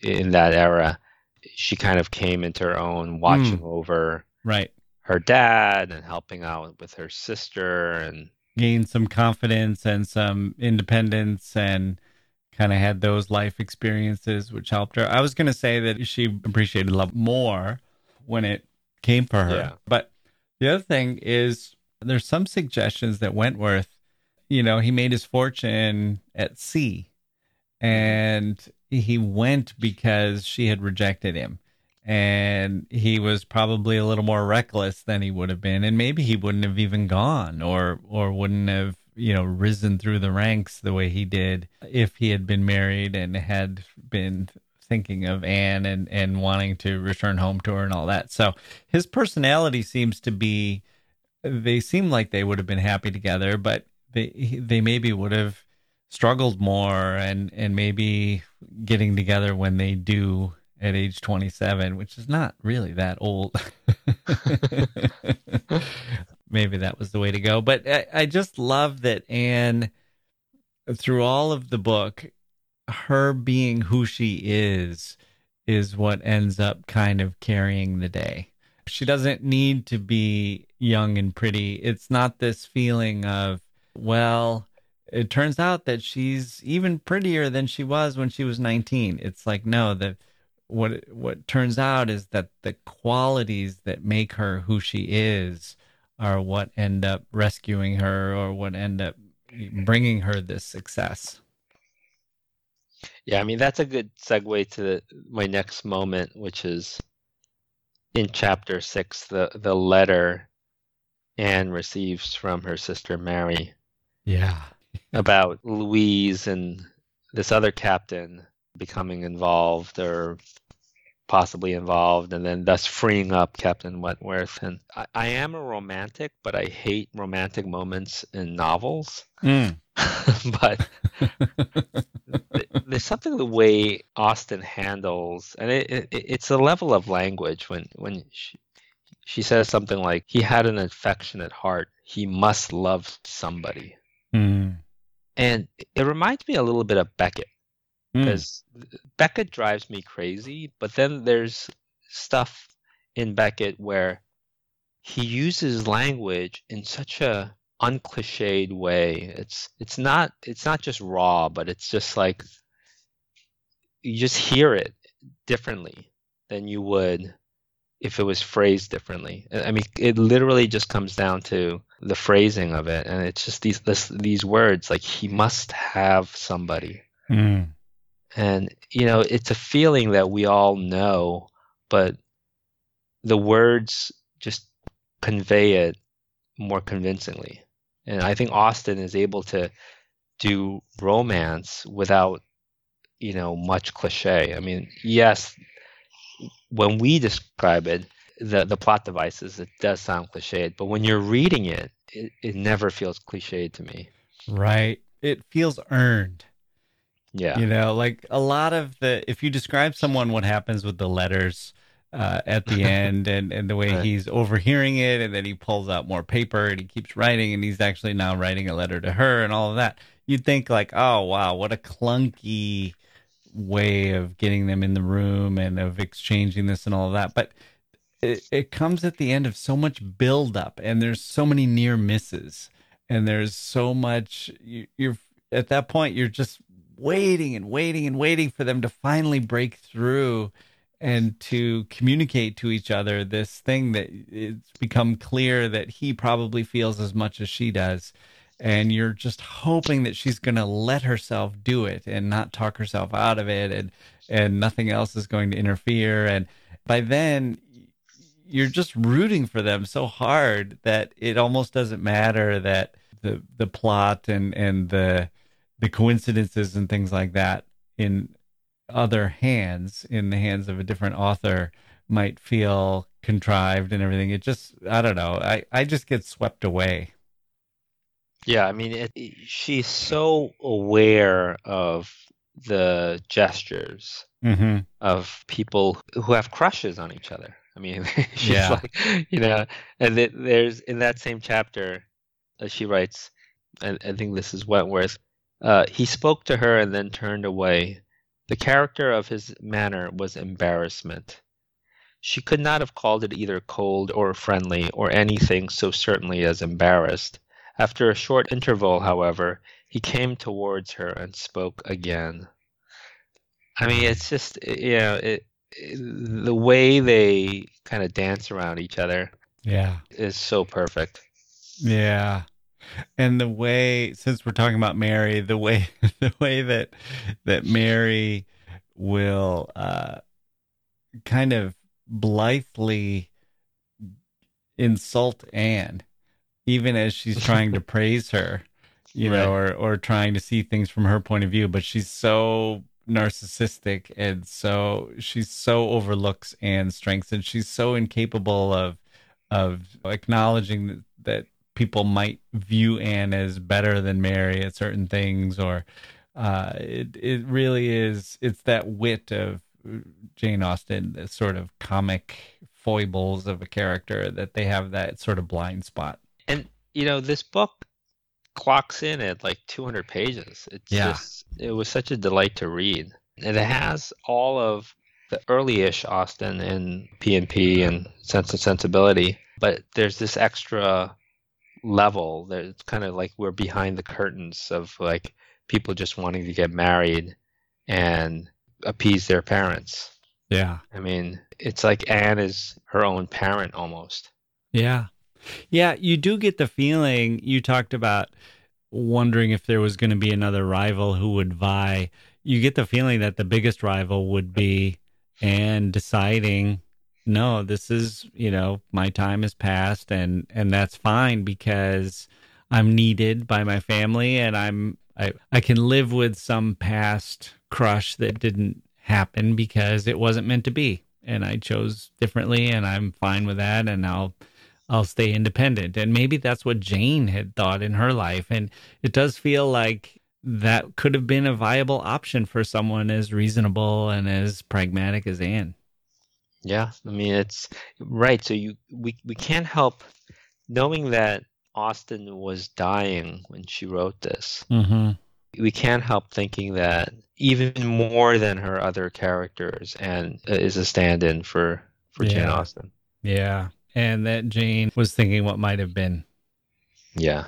Speaker 2: in that era, she kind of came into her own, watching mm, over
Speaker 1: right
Speaker 2: her dad and helping out with her sister and
Speaker 1: gained some confidence and some independence and kind of had those life experiences which helped her. I was going to say that she appreciated love more when it came for her. Yeah. But the other thing is there's some suggestions that Wentworth, you know, he made his fortune at sea and he went because she had rejected him. And he was probably a little more reckless than he would have been, and maybe he wouldn't have even gone, or or wouldn't have you know risen through the ranks the way he did if he had been married and had been thinking of Anne and and wanting to return home to her and all that. So his personality seems to be they seem like they would have been happy together, but they they maybe would have struggled more and and maybe getting together when they do at age 27, which is not really that old. maybe that was the way to go. But I, I just love that Anne through all of the book her being who she is is what ends up kind of carrying the day. She doesn't need to be young and pretty. It's not this feeling of, well, it turns out that she's even prettier than she was when she was 19. It's like, no, the what what turns out is that the qualities that make her who she is are what end up rescuing her or what end up bringing her this success.
Speaker 2: Yeah, I mean that's a good segue to the, my next moment, which is in chapter six, the the letter Anne receives from her sister Mary.
Speaker 1: Yeah.
Speaker 2: about Louise and this other captain becoming involved or possibly involved and then thus freeing up Captain Wentworth. And I, I am a romantic, but I hate romantic moments in novels.
Speaker 1: Mm.
Speaker 2: but there's something the way Austen handles, and it, it, it's a level of language when when she, she says something like, "He had an affectionate heart. He must love somebody,"
Speaker 1: mm.
Speaker 2: and it reminds me a little bit of Beckett because mm. Beckett drives me crazy. But then there's stuff in Beckett where he uses language in such a uncliched way. It's it's not it's not just raw, but it's just like you just hear it differently than you would if it was phrased differently. I mean, it literally just comes down to the phrasing of it, and it's just these this, these words like he must have somebody,
Speaker 1: mm.
Speaker 2: and you know, it's a feeling that we all know, but the words just convey it more convincingly. And I think Austen is able to do romance without, you know, much cliche. I mean, yes, when we describe it, the the plot devices, it does sound cliched, but when you're reading it, it, it never feels cliched to me.
Speaker 1: Right. It feels earned.
Speaker 2: Yeah.
Speaker 1: You know, like a lot of the if you describe someone what happens with the letters, uh, at the end and, and the way right. he's overhearing it and then he pulls out more paper and he keeps writing and he's actually now writing a letter to her and all of that you'd think like oh wow what a clunky way of getting them in the room and of exchanging this and all of that but it, it comes at the end of so much buildup, and there's so many near misses, and there's so much. You, you're at that point, you're just waiting and waiting and waiting for them to finally break through and to communicate to each other this thing that it's become clear that he probably feels as much as she does and you're just hoping that she's going to let herself do it and not talk herself out of it and and nothing else is going to interfere. And by then you're just rooting for them so hard that it almost doesn't matter that the the plot and and the the coincidences and things like that in other hands in the hands of a different author might feel contrived and everything. It just i don't know. I i just get swept away
Speaker 2: yeah i mean it, she's so aware of the gestures
Speaker 1: mm-hmm.
Speaker 2: of people who have crushes on each other i mean she's
Speaker 1: Yeah.
Speaker 2: like you know and th- there's in that same chapter uh, she writes and i think this is wentworth uh, he spoke to her and then turned away the character of his manner was embarrassment she could not have called it either cold or friendly or anything so certainly as embarrassed after a short interval however he came towards her and spoke again. I mean it's just you know it, it the way they kind of dance around each other
Speaker 1: yeah.
Speaker 2: is so perfect.
Speaker 1: Yeah. And the way since we're talking about Mary, the way the way that that Mary will uh kind of blithely insult Anne even as she's trying to praise her, you know, or or trying to see things from her point of view, but she's so narcissistic and so she's so overlooks Anne's strengths and she's so incapable of of acknowledging that, that people might view Anne as better than Mary at certain things, or uh, it it really is. It's that wit of Jane Austen, the sort of comic foibles of a character that they have that sort of blind spot.
Speaker 2: And you know this book clocks in at like 200 pages. It's
Speaker 1: Yeah.
Speaker 2: just it was such a delight to read. And it has all of the early-ish austen and p&p and sense and sensibility but there's this extra level that it's kind of like we're behind the curtains of like people just wanting to get married and appease their parents.
Speaker 1: Yeah,
Speaker 2: i mean it's like anne is her own parent almost.
Speaker 1: Yeah, yeah. You do get the feeling you talked about wondering if there was going to be another rival who would vie. You get the feeling that the biggest rival would be Anne deciding no this is you know my time has passed and and that's fine because i'm needed by my family and i'm i i can live with some past crush that didn't happen because it wasn't meant to be and i chose differently and i'm fine with that and i'll i'll stay independent and maybe that's what jane had thought in her life and it does feel like that could have been a viable option for someone as reasonable Anne as pragmatic as anne
Speaker 2: Yeah, I mean it's right. So you we we can't help knowing that Austen was dying when she wrote this.
Speaker 1: mm-hmm.
Speaker 2: We can't help thinking that even more than her other characters, and uh, is a stand-in for for Jane Austen.
Speaker 1: Yeah. And that Jane was thinking what might have been.
Speaker 2: Yeah,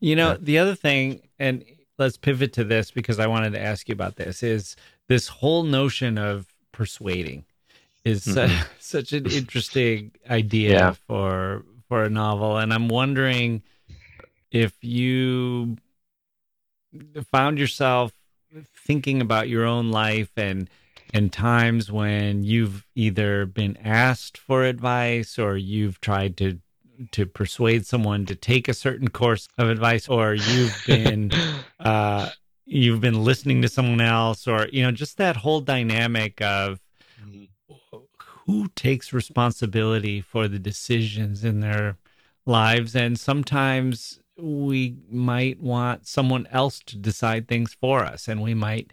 Speaker 1: You know,
Speaker 2: Yeah.
Speaker 1: the other thing, and let's pivot to this because I wanted to ask you about this, is this whole notion of persuading is su-
Speaker 2: Mhm.
Speaker 1: such an interesting idea
Speaker 2: Yeah.
Speaker 1: for for a novel. And I'm wondering if you found yourself thinking about your own life and and times when you've either been asked for advice or you've tried to to persuade someone to take a certain course of advice or you've been uh you've been listening to someone else or you know just that whole dynamic of who takes responsibility for the decisions in their lives. And sometimes we might want someone else to decide things for us and we might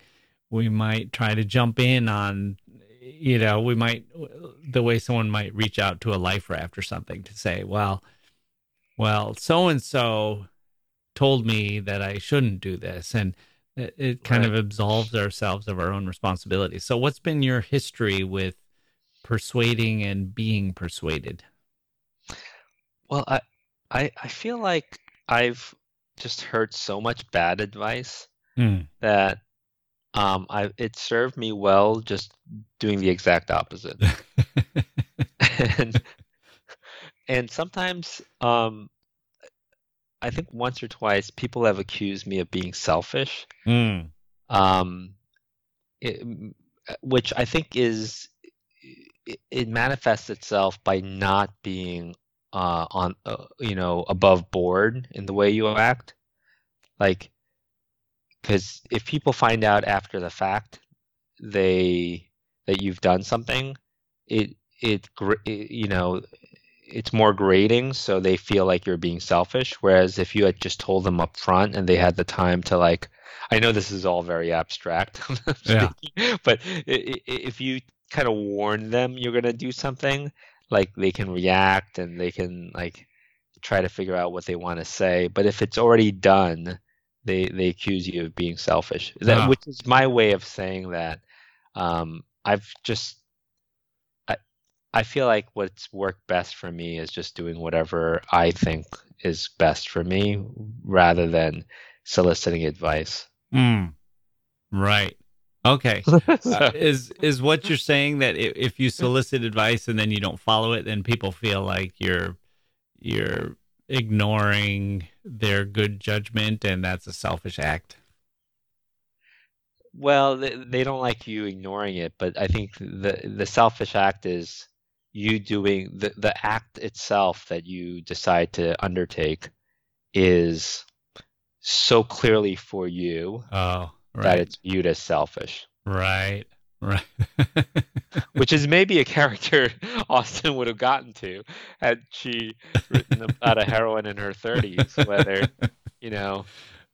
Speaker 1: we might try to jump in on you know we might the way someone might reach out to a life raft or something to say well well so and so told me that I shouldn't do this and it, it kind
Speaker 2: Right.
Speaker 1: of absolves ourselves of our own responsibility so what's been your history with persuading and being persuaded?
Speaker 2: Well, I, I, I feel like I've just heard so much bad advice
Speaker 1: Mm.
Speaker 2: that um, I it served me well just doing the exact opposite. and and sometimes um, I think once or twice people have accused me of being selfish.
Speaker 1: Mm.
Speaker 2: Um, it, which I think is it, it manifests itself by not being uh, on uh, you know above board in the way you act like because if people find out after the fact they that you've done something it it, it you know it's more grating so they feel like you're being selfish whereas if you had just told them up front and they had the time to like i know this is all very abstract
Speaker 1: Yeah.
Speaker 2: but if you kind of warn them you're going to do something like they can react and they can like try to figure out what they want to say but if it's already done they they accuse you of being selfish that,
Speaker 1: Ah.
Speaker 2: which is my way of saying that um, i've just I, I feel like what's worked best for me is just doing whatever i think is best for me rather than soliciting advice
Speaker 1: Mm. Right. Okay. Uh, is is what you're saying that if you solicit advice and then you don't follow it, then people feel like you're you're ignoring their good judgment, and that's a selfish act.
Speaker 2: Well, they, they don't like you ignoring it, but I think the the selfish act is you doing the the act itself that you decide to undertake is so clearly for you
Speaker 1: Oh,
Speaker 2: that it's viewed as selfish,
Speaker 1: right, right.
Speaker 2: which is maybe a character Austen would have gotten to had she written about a heroine in her 30s, whether you know,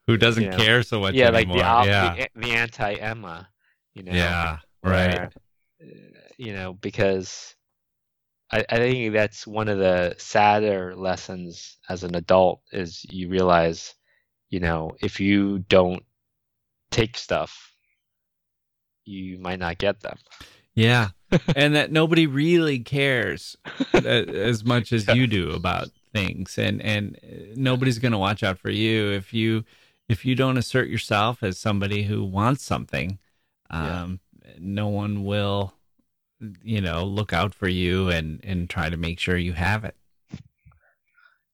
Speaker 1: Who doesn't
Speaker 2: you know,
Speaker 1: care so much
Speaker 2: yeah, like the
Speaker 1: yeah,
Speaker 2: the, the anti Emma, you know,
Speaker 1: yeah, right.
Speaker 2: where, uh, you know, because I, I think that's one of the sadder lessons as an adult is you realize, you know, if you don't take stuff, you might not get them.
Speaker 1: Yeah, and that nobody really cares as much as you do about things, and and uh, nobody's going to watch out for you if you if you don't assert yourself as somebody who wants something.
Speaker 2: Yeah.
Speaker 1: Um, no one will, you know, look out for you and and try to make sure you have it.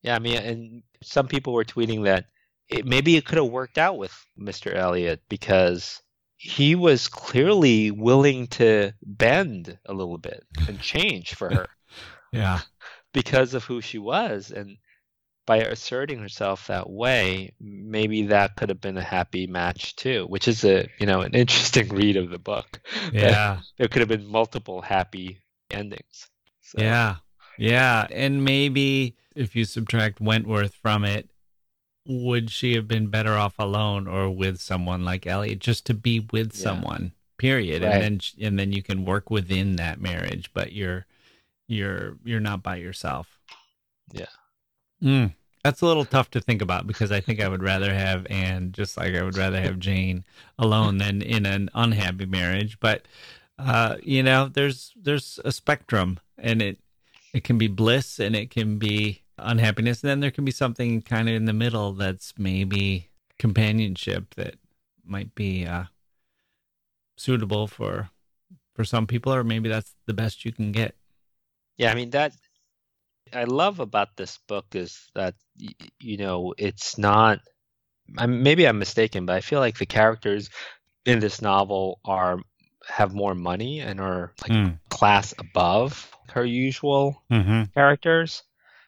Speaker 2: Yeah, I mean, and some people were tweeting that it, maybe it could have worked out with Mr. Elliot because he was clearly willing to bend a little bit and change for her.
Speaker 1: Yeah,
Speaker 2: because of who she was and by asserting herself that way maybe that could have been a happy match too which is a you know an interesting read of the book
Speaker 1: yeah.
Speaker 2: there could have been multiple happy endings so,
Speaker 1: Yeah. Yeah. And maybe if you subtract Wentworth from it, would she have been better off alone or with someone like Elliot just to be with
Speaker 2: Yeah.
Speaker 1: someone, period.
Speaker 2: Right.
Speaker 1: And then and then you can work within that marriage, but you're you're you're not by yourself.
Speaker 2: Yeah.
Speaker 1: Mm. That's a little tough to think about because I think I would rather have Anne just like I would rather have Jane alone than in an unhappy marriage. But uh, you know, there's there's a spectrum and it it can be bliss and it can be unhappiness and then there can be something kind of in the middle that's maybe companionship that might be uh suitable for for some people or maybe that's the best you can get
Speaker 2: yeah i mean that i love about this book is that you know it's not I'm, maybe i'm mistaken but i feel like the characters in this novel are have more money and are like
Speaker 1: Mm.
Speaker 2: class above her usual
Speaker 1: mm-hmm.
Speaker 2: characters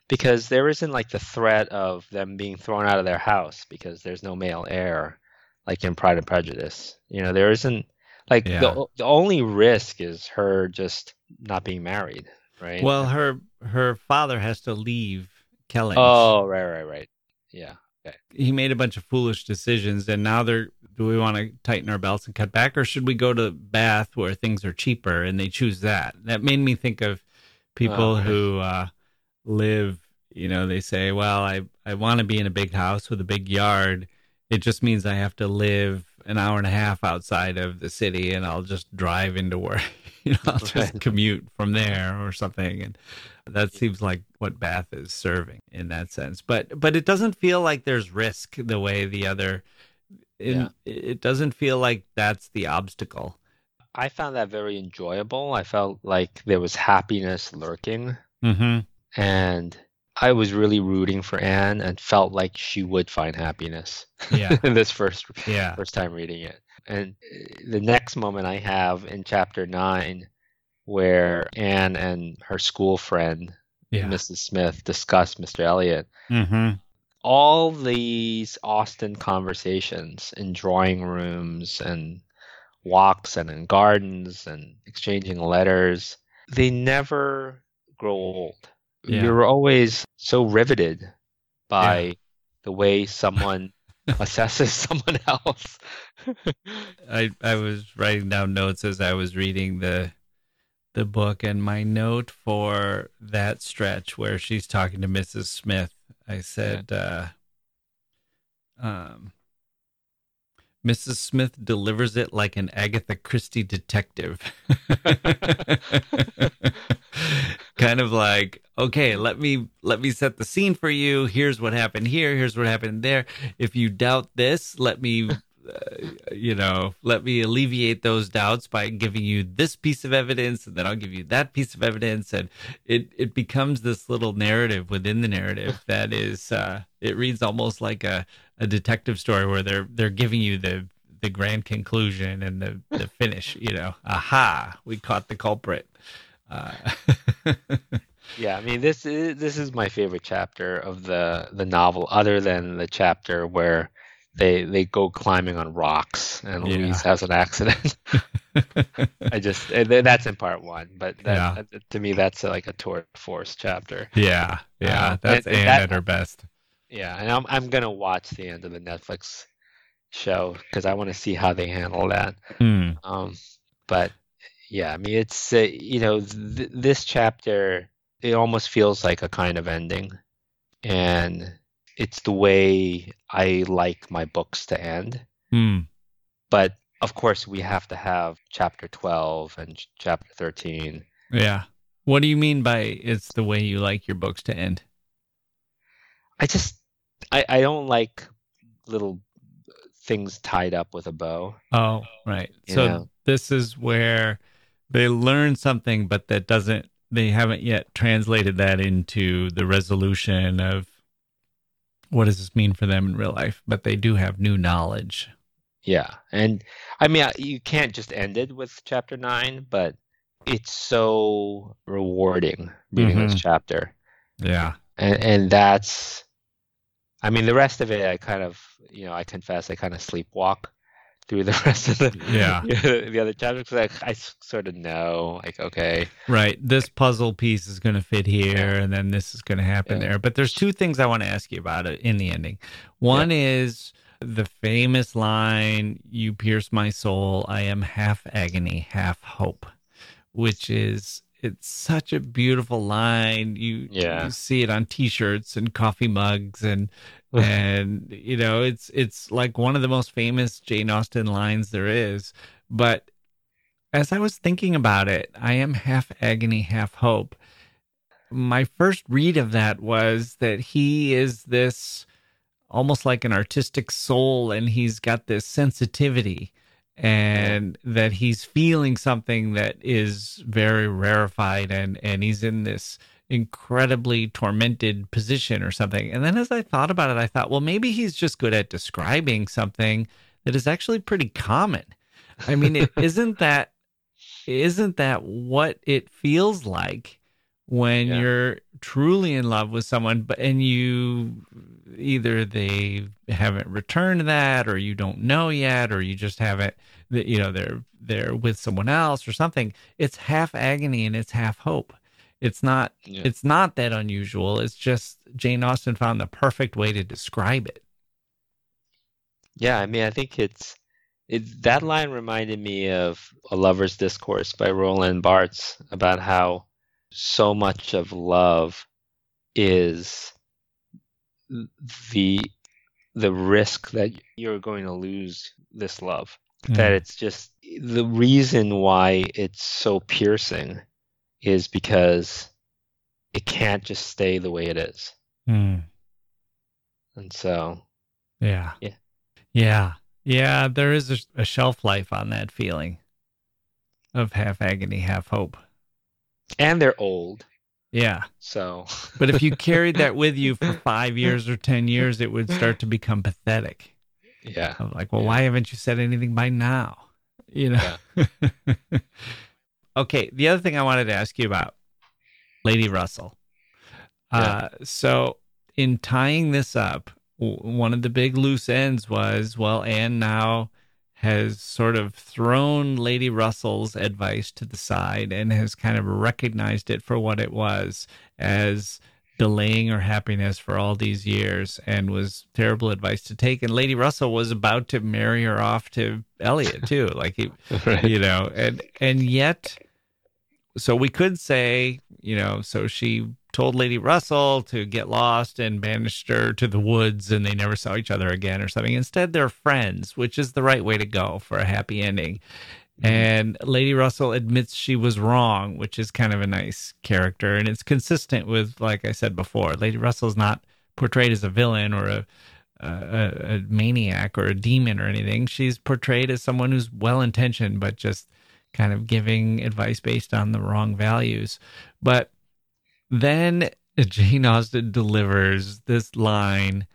Speaker 2: because there isn't like the threat of them being thrown out of their house because there's no male heir like in Pride and Prejudice. You know, there isn't like
Speaker 1: Yeah.
Speaker 2: the the only risk is her just not being married, right?
Speaker 1: well her her father has to leave Kellynch.
Speaker 2: oh, right, right, right. Yeah. Okay.
Speaker 1: he made a bunch of foolish decisions and now they're do we want to tighten our belts and cut back or should we go to Bath where things are cheaper and they choose that that made me think of people
Speaker 2: Oh,
Speaker 1: who uh live you know they say well i i want to be in a big house with a big yard It just means I have to live an hour and a half outside of the city and I'll just drive into work. you know, I'll just commute from there or something. And that seems like what Bath is serving in that sense. But but it doesn't feel like there's risk the way the other in, it doesn't feel like that's the obstacle.
Speaker 2: I found that very enjoyable. I felt like there was happiness lurking,
Speaker 1: Mm-hmm.
Speaker 2: And I was really rooting for Anne and felt like she would find happiness
Speaker 1: Yeah.
Speaker 2: in this first
Speaker 1: Yeah.
Speaker 2: first time reading it. And uh, the next moment I have in chapter nine, where Anne and her school friend,
Speaker 1: Yeah.
Speaker 2: Mrs. Smith, discuss Mr. Elliot.
Speaker 1: Mm-hmm.
Speaker 2: All these Austen conversations in drawing rooms and walks and in gardens and exchanging letters, they never grow old.
Speaker 1: Yeah.
Speaker 2: You're always so riveted by the way someone assesses someone else.
Speaker 1: I I was writing down notes as I was reading the the book, and my note for that stretch where she's talking to Mrs. Smith, I said, uh, um, Mrs. Smith delivers it like an Agatha Christie detective. kind of like, okay, let me let me set the scene for you. Here's what happened here. Here's what happened there. If you doubt this, let me uh, you know, let me alleviate those doubts by giving you this piece of evidence, and then I'll give you that piece of evidence, and it it becomes this little narrative within the narrative that is, uh, it reads almost like a, a detective story where they're they're giving you the the grand conclusion and the the finish. You know, aha, we caught the culprit. Uh,
Speaker 2: Yeah, I mean this is this is my favorite chapter of the the novel, other than the chapter where they they go climbing on rocks and
Speaker 1: Yeah.
Speaker 2: Louise has an accident. I just that's in part one, but that, to me that's like a tour de force chapter.
Speaker 1: yeah, yeah,
Speaker 2: Uh,
Speaker 1: that's
Speaker 2: and- and
Speaker 1: Anne
Speaker 2: that-
Speaker 1: at her best.
Speaker 2: Yeah, and I'm I'm gonna watch the end of the Netflix show because I want to see how they handle that.
Speaker 1: Hmm.
Speaker 2: Um, but yeah, I mean, it's uh, you know th- this chapter it almost feels like a kind of ending, and it's the way I like my books to end.
Speaker 1: Hmm.
Speaker 2: But of course, we have to have chapter twelve and ch- chapter thirteen.
Speaker 1: Yeah. What do you mean by it's the way you like your books to end?
Speaker 2: I just I I don't like little things tied up with a bow.
Speaker 1: Oh, right. So
Speaker 2: Yeah.
Speaker 1: this is where they learn something, but that doesn't, they haven't yet translated that into the resolution of what does this mean for them in real life, but they do have new knowledge.
Speaker 2: Yeah, and I mean, you can't just end it with chapter nine, but it's so rewarding reading
Speaker 1: Mhm.
Speaker 2: this chapter,
Speaker 1: Yeah.
Speaker 2: and and that's, I mean, the rest of it, I kind of, you know, I confess, I kind of sleepwalk through the rest of the
Speaker 1: Yeah.
Speaker 2: the other chapters because I sort of know, like, okay,
Speaker 1: Right. This puzzle piece is going to fit here,
Speaker 2: Yeah.
Speaker 1: and then this is going to happen
Speaker 2: Yeah.
Speaker 1: there. But there's two things I want to ask you about it in the ending. One is the famous line, You pierce my soul. I am half agony, half hope, which is. It's such a beautiful line. You,
Speaker 2: Yeah.
Speaker 1: you see it on T-shirts and coffee mugs, and and you know it's it's like one of the most famous Jane Austen lines there is. But as I was thinking about it, I am half agony, half hope. My first read of that was that he is this almost like an artistic soul and he's got this sensitivity and that he's feeling something that is very rarefied and and he's in this incredibly tormented position or something. And then as I thought about it, I thought, well, maybe he's just good at describing something that is actually pretty common. I mean, it, isn't that isn't that what it feels like when
Speaker 2: Yeah.
Speaker 1: you're truly in love with someone but and you either they haven't returned that or you don't know yet or you just haven't you know they're they're with someone else or something. It's half agony and it's half hope. It's not
Speaker 2: Yeah.
Speaker 1: it's not that unusual. It's just Jane Austen found the perfect way to describe it.
Speaker 2: Yeah, I mean, I think it's it, that line reminded me of A Lover's Discourse by Roland Barthes about how so much of love is the the risk that you're going to lose this love.
Speaker 1: Mm.
Speaker 2: That it's just the reason why it's so piercing is because it can't just stay the way it is.
Speaker 1: Mm.
Speaker 2: And so,
Speaker 1: Yeah.
Speaker 2: Yeah.
Speaker 1: Yeah. Yeah. There is a, a shelf life on that feeling of half agony, half hope.
Speaker 2: and they're old.
Speaker 1: Yeah.
Speaker 2: So,
Speaker 1: But if you carried that with you for five years or 10 years, it would start to become pathetic.
Speaker 2: yeah.
Speaker 1: Of like, well,
Speaker 2: Yeah.
Speaker 1: why haven't you said anything by now? You know? okay. The other thing I wanted to ask you about Lady Russell. Uh, so, in tying this up, w- one of the big loose ends was well, Anne now has sort of thrown Lady Russell's advice to the side and has kind of recognized it for what it was as delaying her happiness for all these years and was terrible advice to take. And Lady Russell was about to marry her off to Elliot too. Like he,
Speaker 2: Right.
Speaker 1: you know, and and yet so we could say, you know, so she told Lady Russell to get lost and banished her to the woods and they never saw each other again or something. Instead, they're friends, which is the right way to go for a happy ending. Mm-hmm. And Lady Russell admits she was wrong, which is kind of a nice character. And it's consistent with, like I said before, Lady Russell's not portrayed as a villain or a, a, a maniac or a demon or anything. She's portrayed as someone who's well intentioned, but just kind of giving advice based on the wrong values. But then Jane Austen delivers this line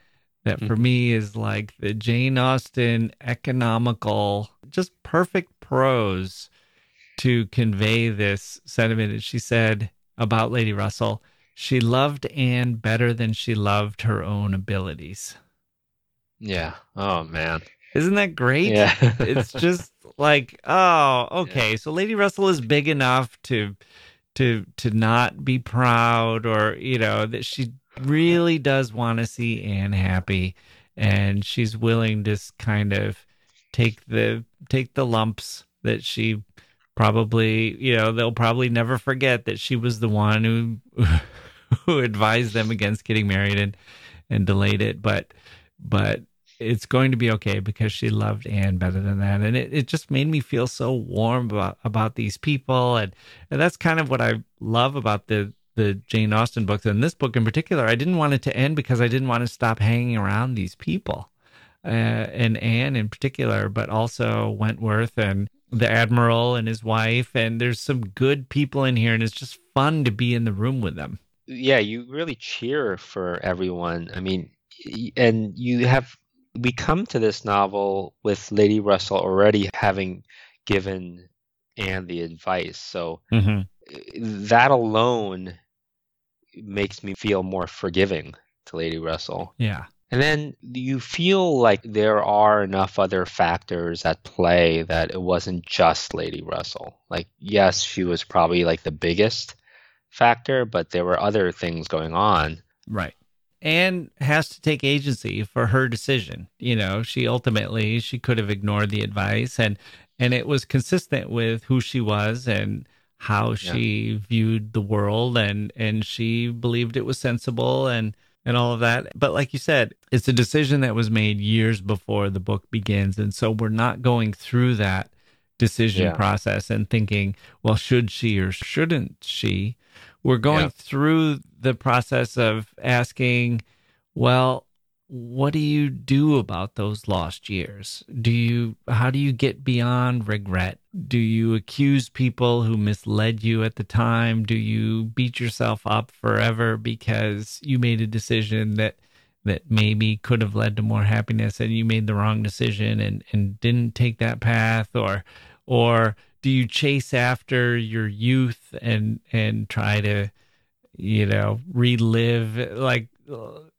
Speaker 1: that for mm-hmm. me is like the Jane Austen economical, just perfect prose to convey this sentiment. And she said about Lady Russell, she loved Anne better than she loved her own abilities.
Speaker 2: Yeah. Oh man.
Speaker 1: Isn't that great?
Speaker 2: Yeah.
Speaker 1: it's just like oh okay so lady russell is big enough to to to not be proud or you know that she really does want to see anne happy and she's willing to kind of take the take the lumps that she probably you know they'll probably never forget that she was the one who who advised them against getting married and and delayed it but but it's going to be okay because she loved Anne better than that. And it, it just made me feel so warm about, about these people. And, and that's kind of what I love about the, the Jane Austen books. And this book in particular, I didn't want it to end because I didn't want to stop hanging around these people. Uh, and Anne in particular, but also Wentworth and the Admiral and his wife. And there's some good people in here, and it's just fun to be in the room with them.
Speaker 2: yeah, you really cheer for everyone. I mean, and you have we come to this novel with Lady Russell already having given Anne the advice. So
Speaker 1: Mm-hmm.
Speaker 2: that alone makes me feel more forgiving to Lady Russell.
Speaker 1: Yeah.
Speaker 2: And then you feel like there are enough other factors at play that it wasn't just Lady Russell. Like, yes, she was probably like the biggest factor, but there were other things going on.
Speaker 1: Right. Anne has to take agency for her decision. You know, she ultimately she could have ignored the advice and and it was consistent with who she was and how she viewed the world and and she believed it was sensible and and all of that. But like you said, it's a decision that was made years before the book begins and so we're not going through that decision
Speaker 2: Yeah.
Speaker 1: process and thinking, well, should she or shouldn't she? We're going
Speaker 2: Yeah.
Speaker 1: through the process of asking, well, what do you do about those lost years? Do you how do you get beyond regret? Do you accuse people who misled you at the time? Do you beat yourself up forever because you made a decision that that maybe could have led to more happiness and you made the wrong decision and, and didn't take that path or or do you chase after your youth and and try to you know relive like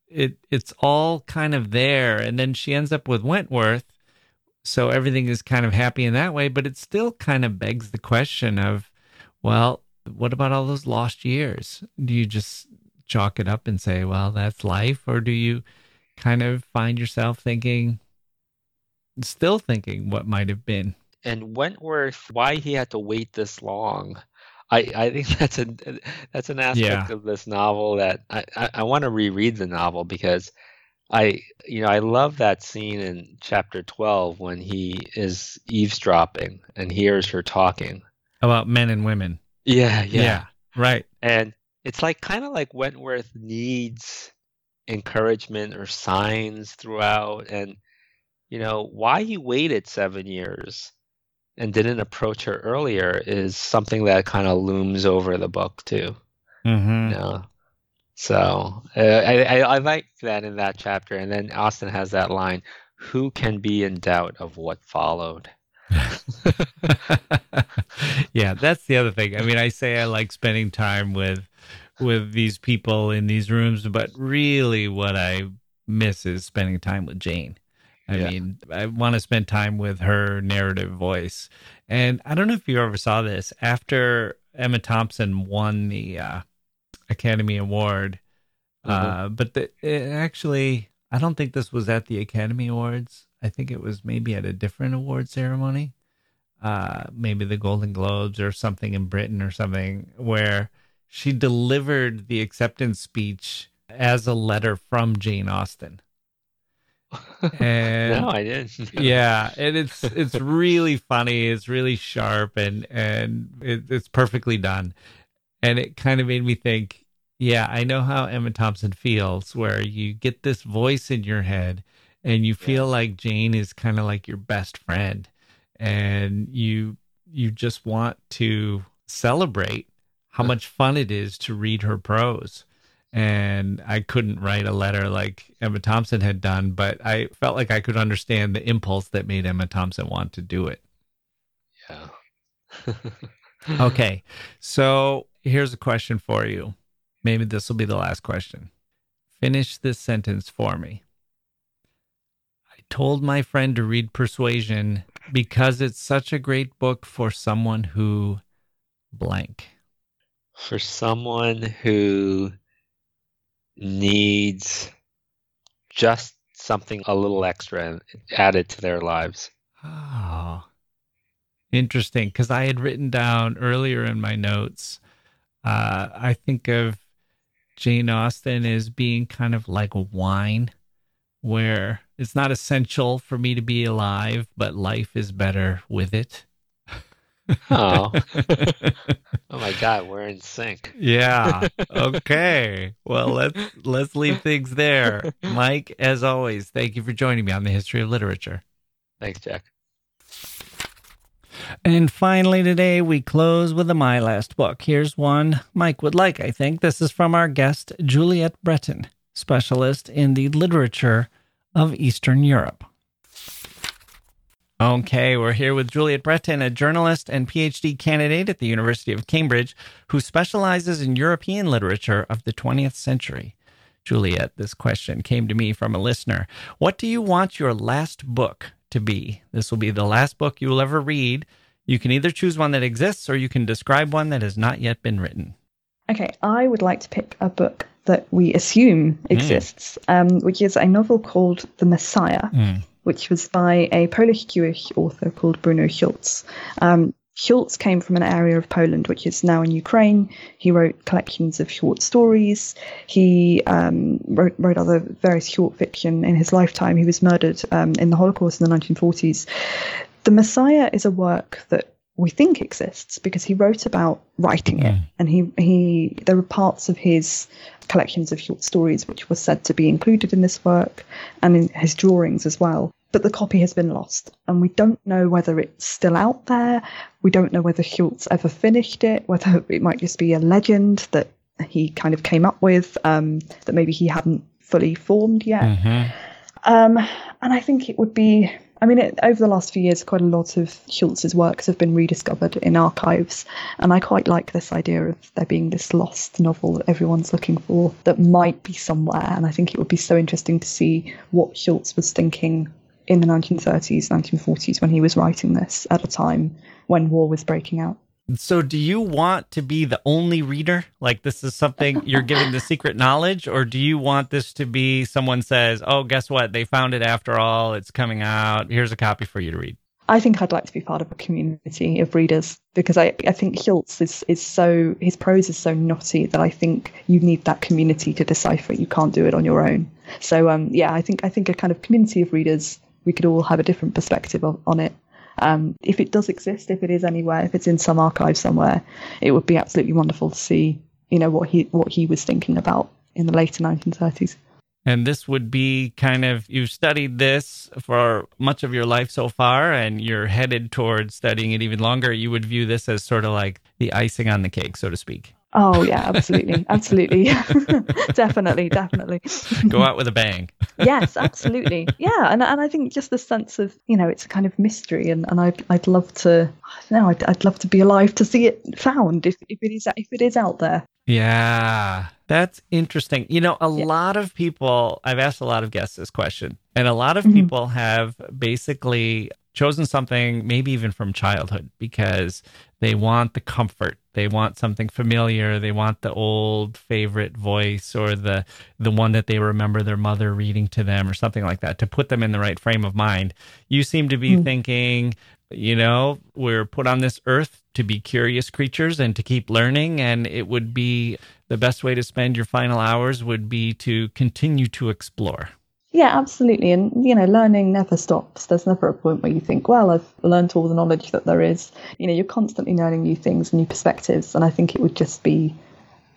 Speaker 1: it it's all kind of there. And then she ends up with Wentworth. So everything is kind of happy in that way but it still kind of begs the question of well what about all those lost years? Do you just chalk it up and say well that's life? Or do you kind of find yourself thinking still thinking what might have been
Speaker 2: And Wentworth, why he had to wait this long, I, I think that's a that's an aspect
Speaker 1: Yeah.
Speaker 2: of this novel that I, I, I want to reread the novel because I you know I love that scene in chapter twelve when he is eavesdropping and hears her talking
Speaker 1: about men and women.
Speaker 2: Yeah, yeah,
Speaker 1: Yeah, right.
Speaker 2: and it's like kind of like Wentworth needs encouragement or signs throughout, and you know why he waited seven years and didn't approach her earlier is something that kind of looms over the book too.
Speaker 1: hmm
Speaker 2: You know, so uh, I, I I like that in that chapter, and then Austen has that line: "Who can be in doubt of what followed?"
Speaker 1: yeah, that's the other thing. I mean, I say I like spending time with with these people in these rooms, but really what I miss is spending time with Jane. I
Speaker 2: Yeah.
Speaker 1: mean, I want to spend time with her narrative voice. And I don't know if you ever saw this after Emma Thompson won the uh, Academy Award, uh, but the, it actually, I don't think this was at the Academy Awards. I think it was maybe at a different award ceremony uh, maybe the Golden Globes or something in Britain or something, where she delivered the acceptance speech as a letter from Jane Austen. And
Speaker 2: no, I didn't.
Speaker 1: yeah, and it's it's really funny. It's really sharp and and it, it's perfectly done. And it kind of made me think, yeah, I know how Emma Thompson feels, where you get this voice in your head, and you feel like Jane is kind of like your best friend, and you you just want to celebrate how much fun it is to read her prose and I couldn't write a letter like Emma Thompson had done, but I felt like I could understand the impulse that made Emma Thompson want to do it.
Speaker 2: Yeah.
Speaker 1: Okay, so here's a question for you. Maybe this will be the last question. Finish this sentence for me. I told my friend to read Persuasion because it's such a great book for someone who blank.
Speaker 2: For someone who needs just something a little extra added to their lives.
Speaker 1: Oh, interesting. Because I had written down earlier in my notes, uh, I think of Jane Austen as being kind of like wine, where it's not essential for me to be alive, but life is better with it.
Speaker 2: Oh. Oh my God, we're in sync.
Speaker 1: yeah. Okay. Well, let's let's leave things there. Mike, as always, thank you for joining me on the history of literature.
Speaker 2: Thanks, Jacke.
Speaker 1: And finally, today we close with a My Last Book. Here's one Mike would like, I think. This is from our guest, Juliette Bretan, specialist in the literature of Eastern Europe. Okay, we're here with Juliette Bretan, a journalist and PhD candidate at the University of Cambridge who specializes in European literature of the 20th century. Juliette, this question came to me from a listener. What do you want your last book to be? This will be the last book you will ever read. You can either choose one that exists or you can describe one that has not yet been written.
Speaker 3: Okay, I would like to pick a book that we assume exists, um, which is a novel called The Messiah, which was by a Polish Jewish author called Bruno Schulz. Um, Schulz came from an area of Poland which is now in Ukraine. He wrote collections of short stories. He um, wrote, wrote other various short fiction in his lifetime. He was murdered um, in the Holocaust in the 1940s. The Messiah is a work that we think exists because he wrote about writing it, and he he there were parts of his collections of short stories which were said to be included in this work, and in his drawings as well. But the copy has been lost, and we don't know whether it's still out there. We don't know whether Schulz ever finished it, whether it might just be a legend that he kind of came up with, um, that maybe he hadn't fully formed yet. Um, and I think it would be, I mean, it, over the last few years, quite a lot of Schulz's works have been rediscovered in archives. And I quite like this idea of there being this lost novel that everyone's looking for that might be somewhere. And I think it would be so interesting to see what Schulz was thinking in the 1930s, 1940s when he was writing this at a time when war was breaking out.
Speaker 1: So, do you want to be the only reader? Like, this is something you're giving the secret knowledge? Or do you want this to be someone says, oh, guess what? They found it after all. It's coming out. Here's a copy for you to read.
Speaker 3: I think I'd like to be part of a community of readers because I, I think Schulz is, is so his prose is so knotty that I think you need that community to decipher it. You can't do it on your own. So um, yeah, I think I think a kind of community of readers we could all have a different perspective of, on it. Um, if it does exist, if it is anywhere, if it's in some archive somewhere, it would be absolutely wonderful to see you know what he what he was thinking about in the later 1930s.
Speaker 1: And this would be kind of, you've studied this for much of your life so far, and you're headed towards studying it even longer. You would view this as sort of like the icing on the cake, so to speak.
Speaker 3: Oh, yeah, absolutely. absolutely. definitely, definitely.
Speaker 1: Go out with a bang.
Speaker 3: yes, absolutely. Yeah. And, and I think just the sense of, you know, it's a kind of mystery, and, and I'd, I'd love to, I know, I'd, I'd love to be alive to see it found if, if, it, is, if it is out there.
Speaker 1: Yeah, that's interesting. You know, a yeah. lot of people, I've asked a lot of guests this question, and a lot of mm-hmm. people have basically chosen something, maybe even from childhood, because they want the comfort. They want something familiar. They want the old favorite voice or the the one that they remember their mother reading to them or something like that to put them in the right frame of mind. You seem to be mm-hmm. thinking, you know, we're put on this earth to be curious creatures and to keep learning. And it would be the best way to spend your final hours would be to continue to explore.
Speaker 3: Yeah, absolutely. And, you know, learning never stops. There's never a point where you think, well, I've learned all the knowledge that there is. You know, you're constantly learning new things and new perspectives. And I think it would just be,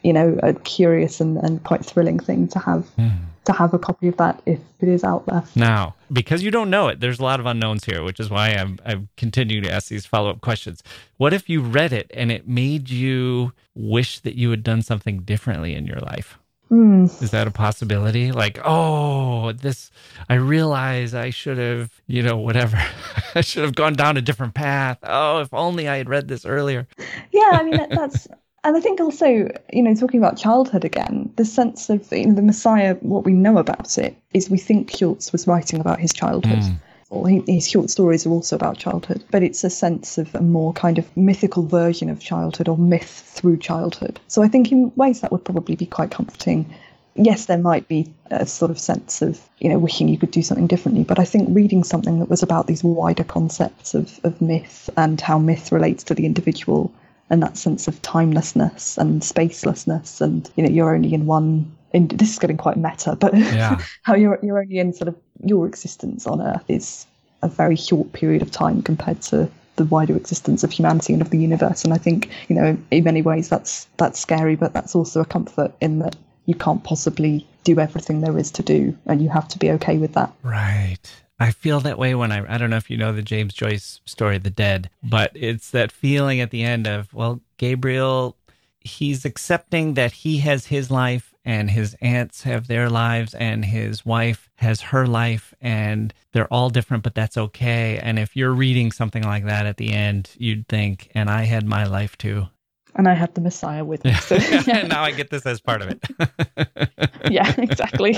Speaker 3: you know, a curious and, and quite thrilling thing to have. Mm to have a copy of that if it is out there.
Speaker 1: Now, because you don't know it, there's a lot of unknowns here, which is why I'm I'm continuing to ask these follow up questions. What if you read it and it made you wish that you had done something differently in your life?
Speaker 3: Mm.
Speaker 1: Is that a possibility? Like, oh, this, I realize I should have, you know, whatever. I should have gone down a different path. Oh, if only I had read this earlier.
Speaker 3: Yeah, I mean, that's, and I think also, you know, talking about childhood again, the sense of you know, the Messiah, what we know about it is we think Schulz was writing about his childhood. Mm. Or he, his short stories are also about childhood, but it's a sense of a more kind of mythical version of childhood or myth through childhood. So I think in ways that would probably be quite comforting. Yes, there might be a sort of sense of, you know, wishing you could do something differently, but I think reading something that was about these wider concepts of, of myth and how myth relates to the individual and that sense of timelessness and spacelessness and you know you're only in one in, this is getting quite meta but yeah. how you're you're only in sort of your existence on earth is a very short period of time compared to the wider existence of humanity and of the universe. And i think you know in many ways that's that's scary but that's also a comfort in that you can't possibly do everything there is to do and you have to be okay with that.
Speaker 1: Right. I feel that way when I I don't know if you know the James Joyce story The Dead, but it's that feeling at the end of well Gabriel he's accepting that he has his life and his aunts have their lives and his wife has her life and they're all different but that's okay and if you're reading something like that at the end you'd think and I had my life too
Speaker 3: and I had the Messiah with me. So,
Speaker 1: yeah. now I get this as part of
Speaker 3: it. yeah, exactly.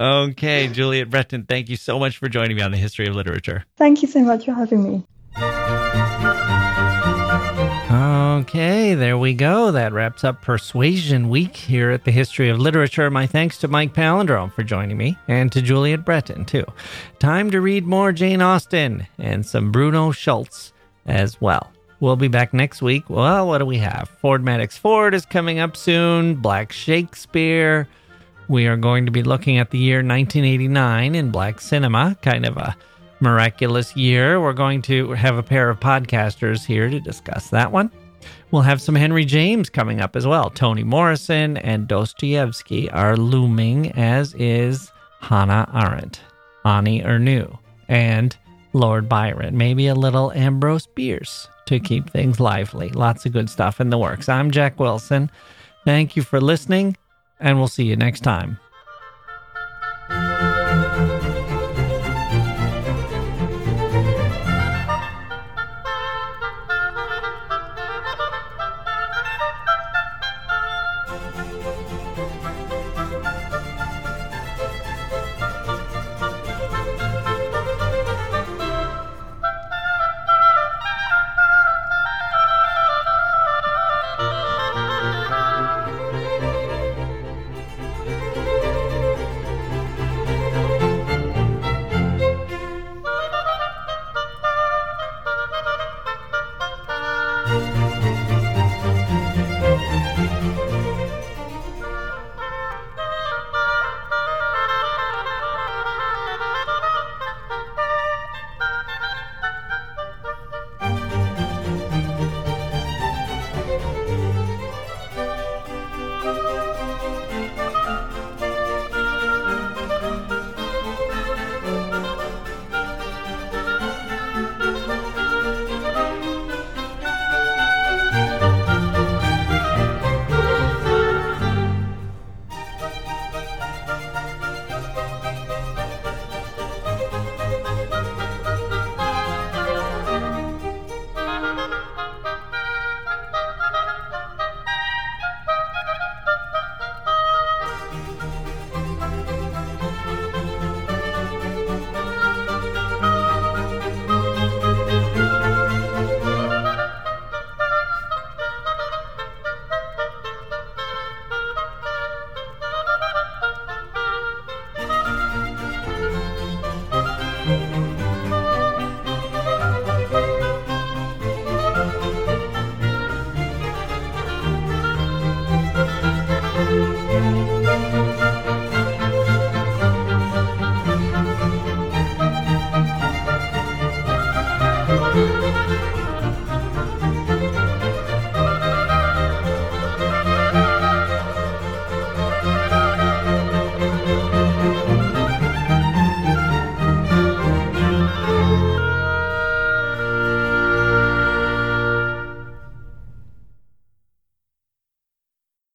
Speaker 1: okay, Juliette Bretan, thank you so much for joining me on the history of literature.
Speaker 3: Thank you so much for having me.
Speaker 1: Okay, there we go. That wraps up Persuasion Week here at the History of Literature. My thanks to Mike Palindrome for joining me and to Juliette Bretan, too. Time to read more Jane Austen and some Bruno Schulz as well. We'll be back next week. Well, what do we have? Ford Madox Ford is coming up soon. Black Shakespeare. We are going to be looking at the year 1989 in black cinema, kind of a miraculous year. We're going to have a pair of podcasters here to discuss that one. We'll have some Henry James coming up as well. Toni Morrison and Dostoevsky are looming, as is Hannah Arendt, Annie Ernaux, and Lord Byron. Maybe a little Ambrose Bierce to keep things lively. Lots of good stuff in the works. I'm Jacke Wilson. Thank you for listening, and we'll see you next time.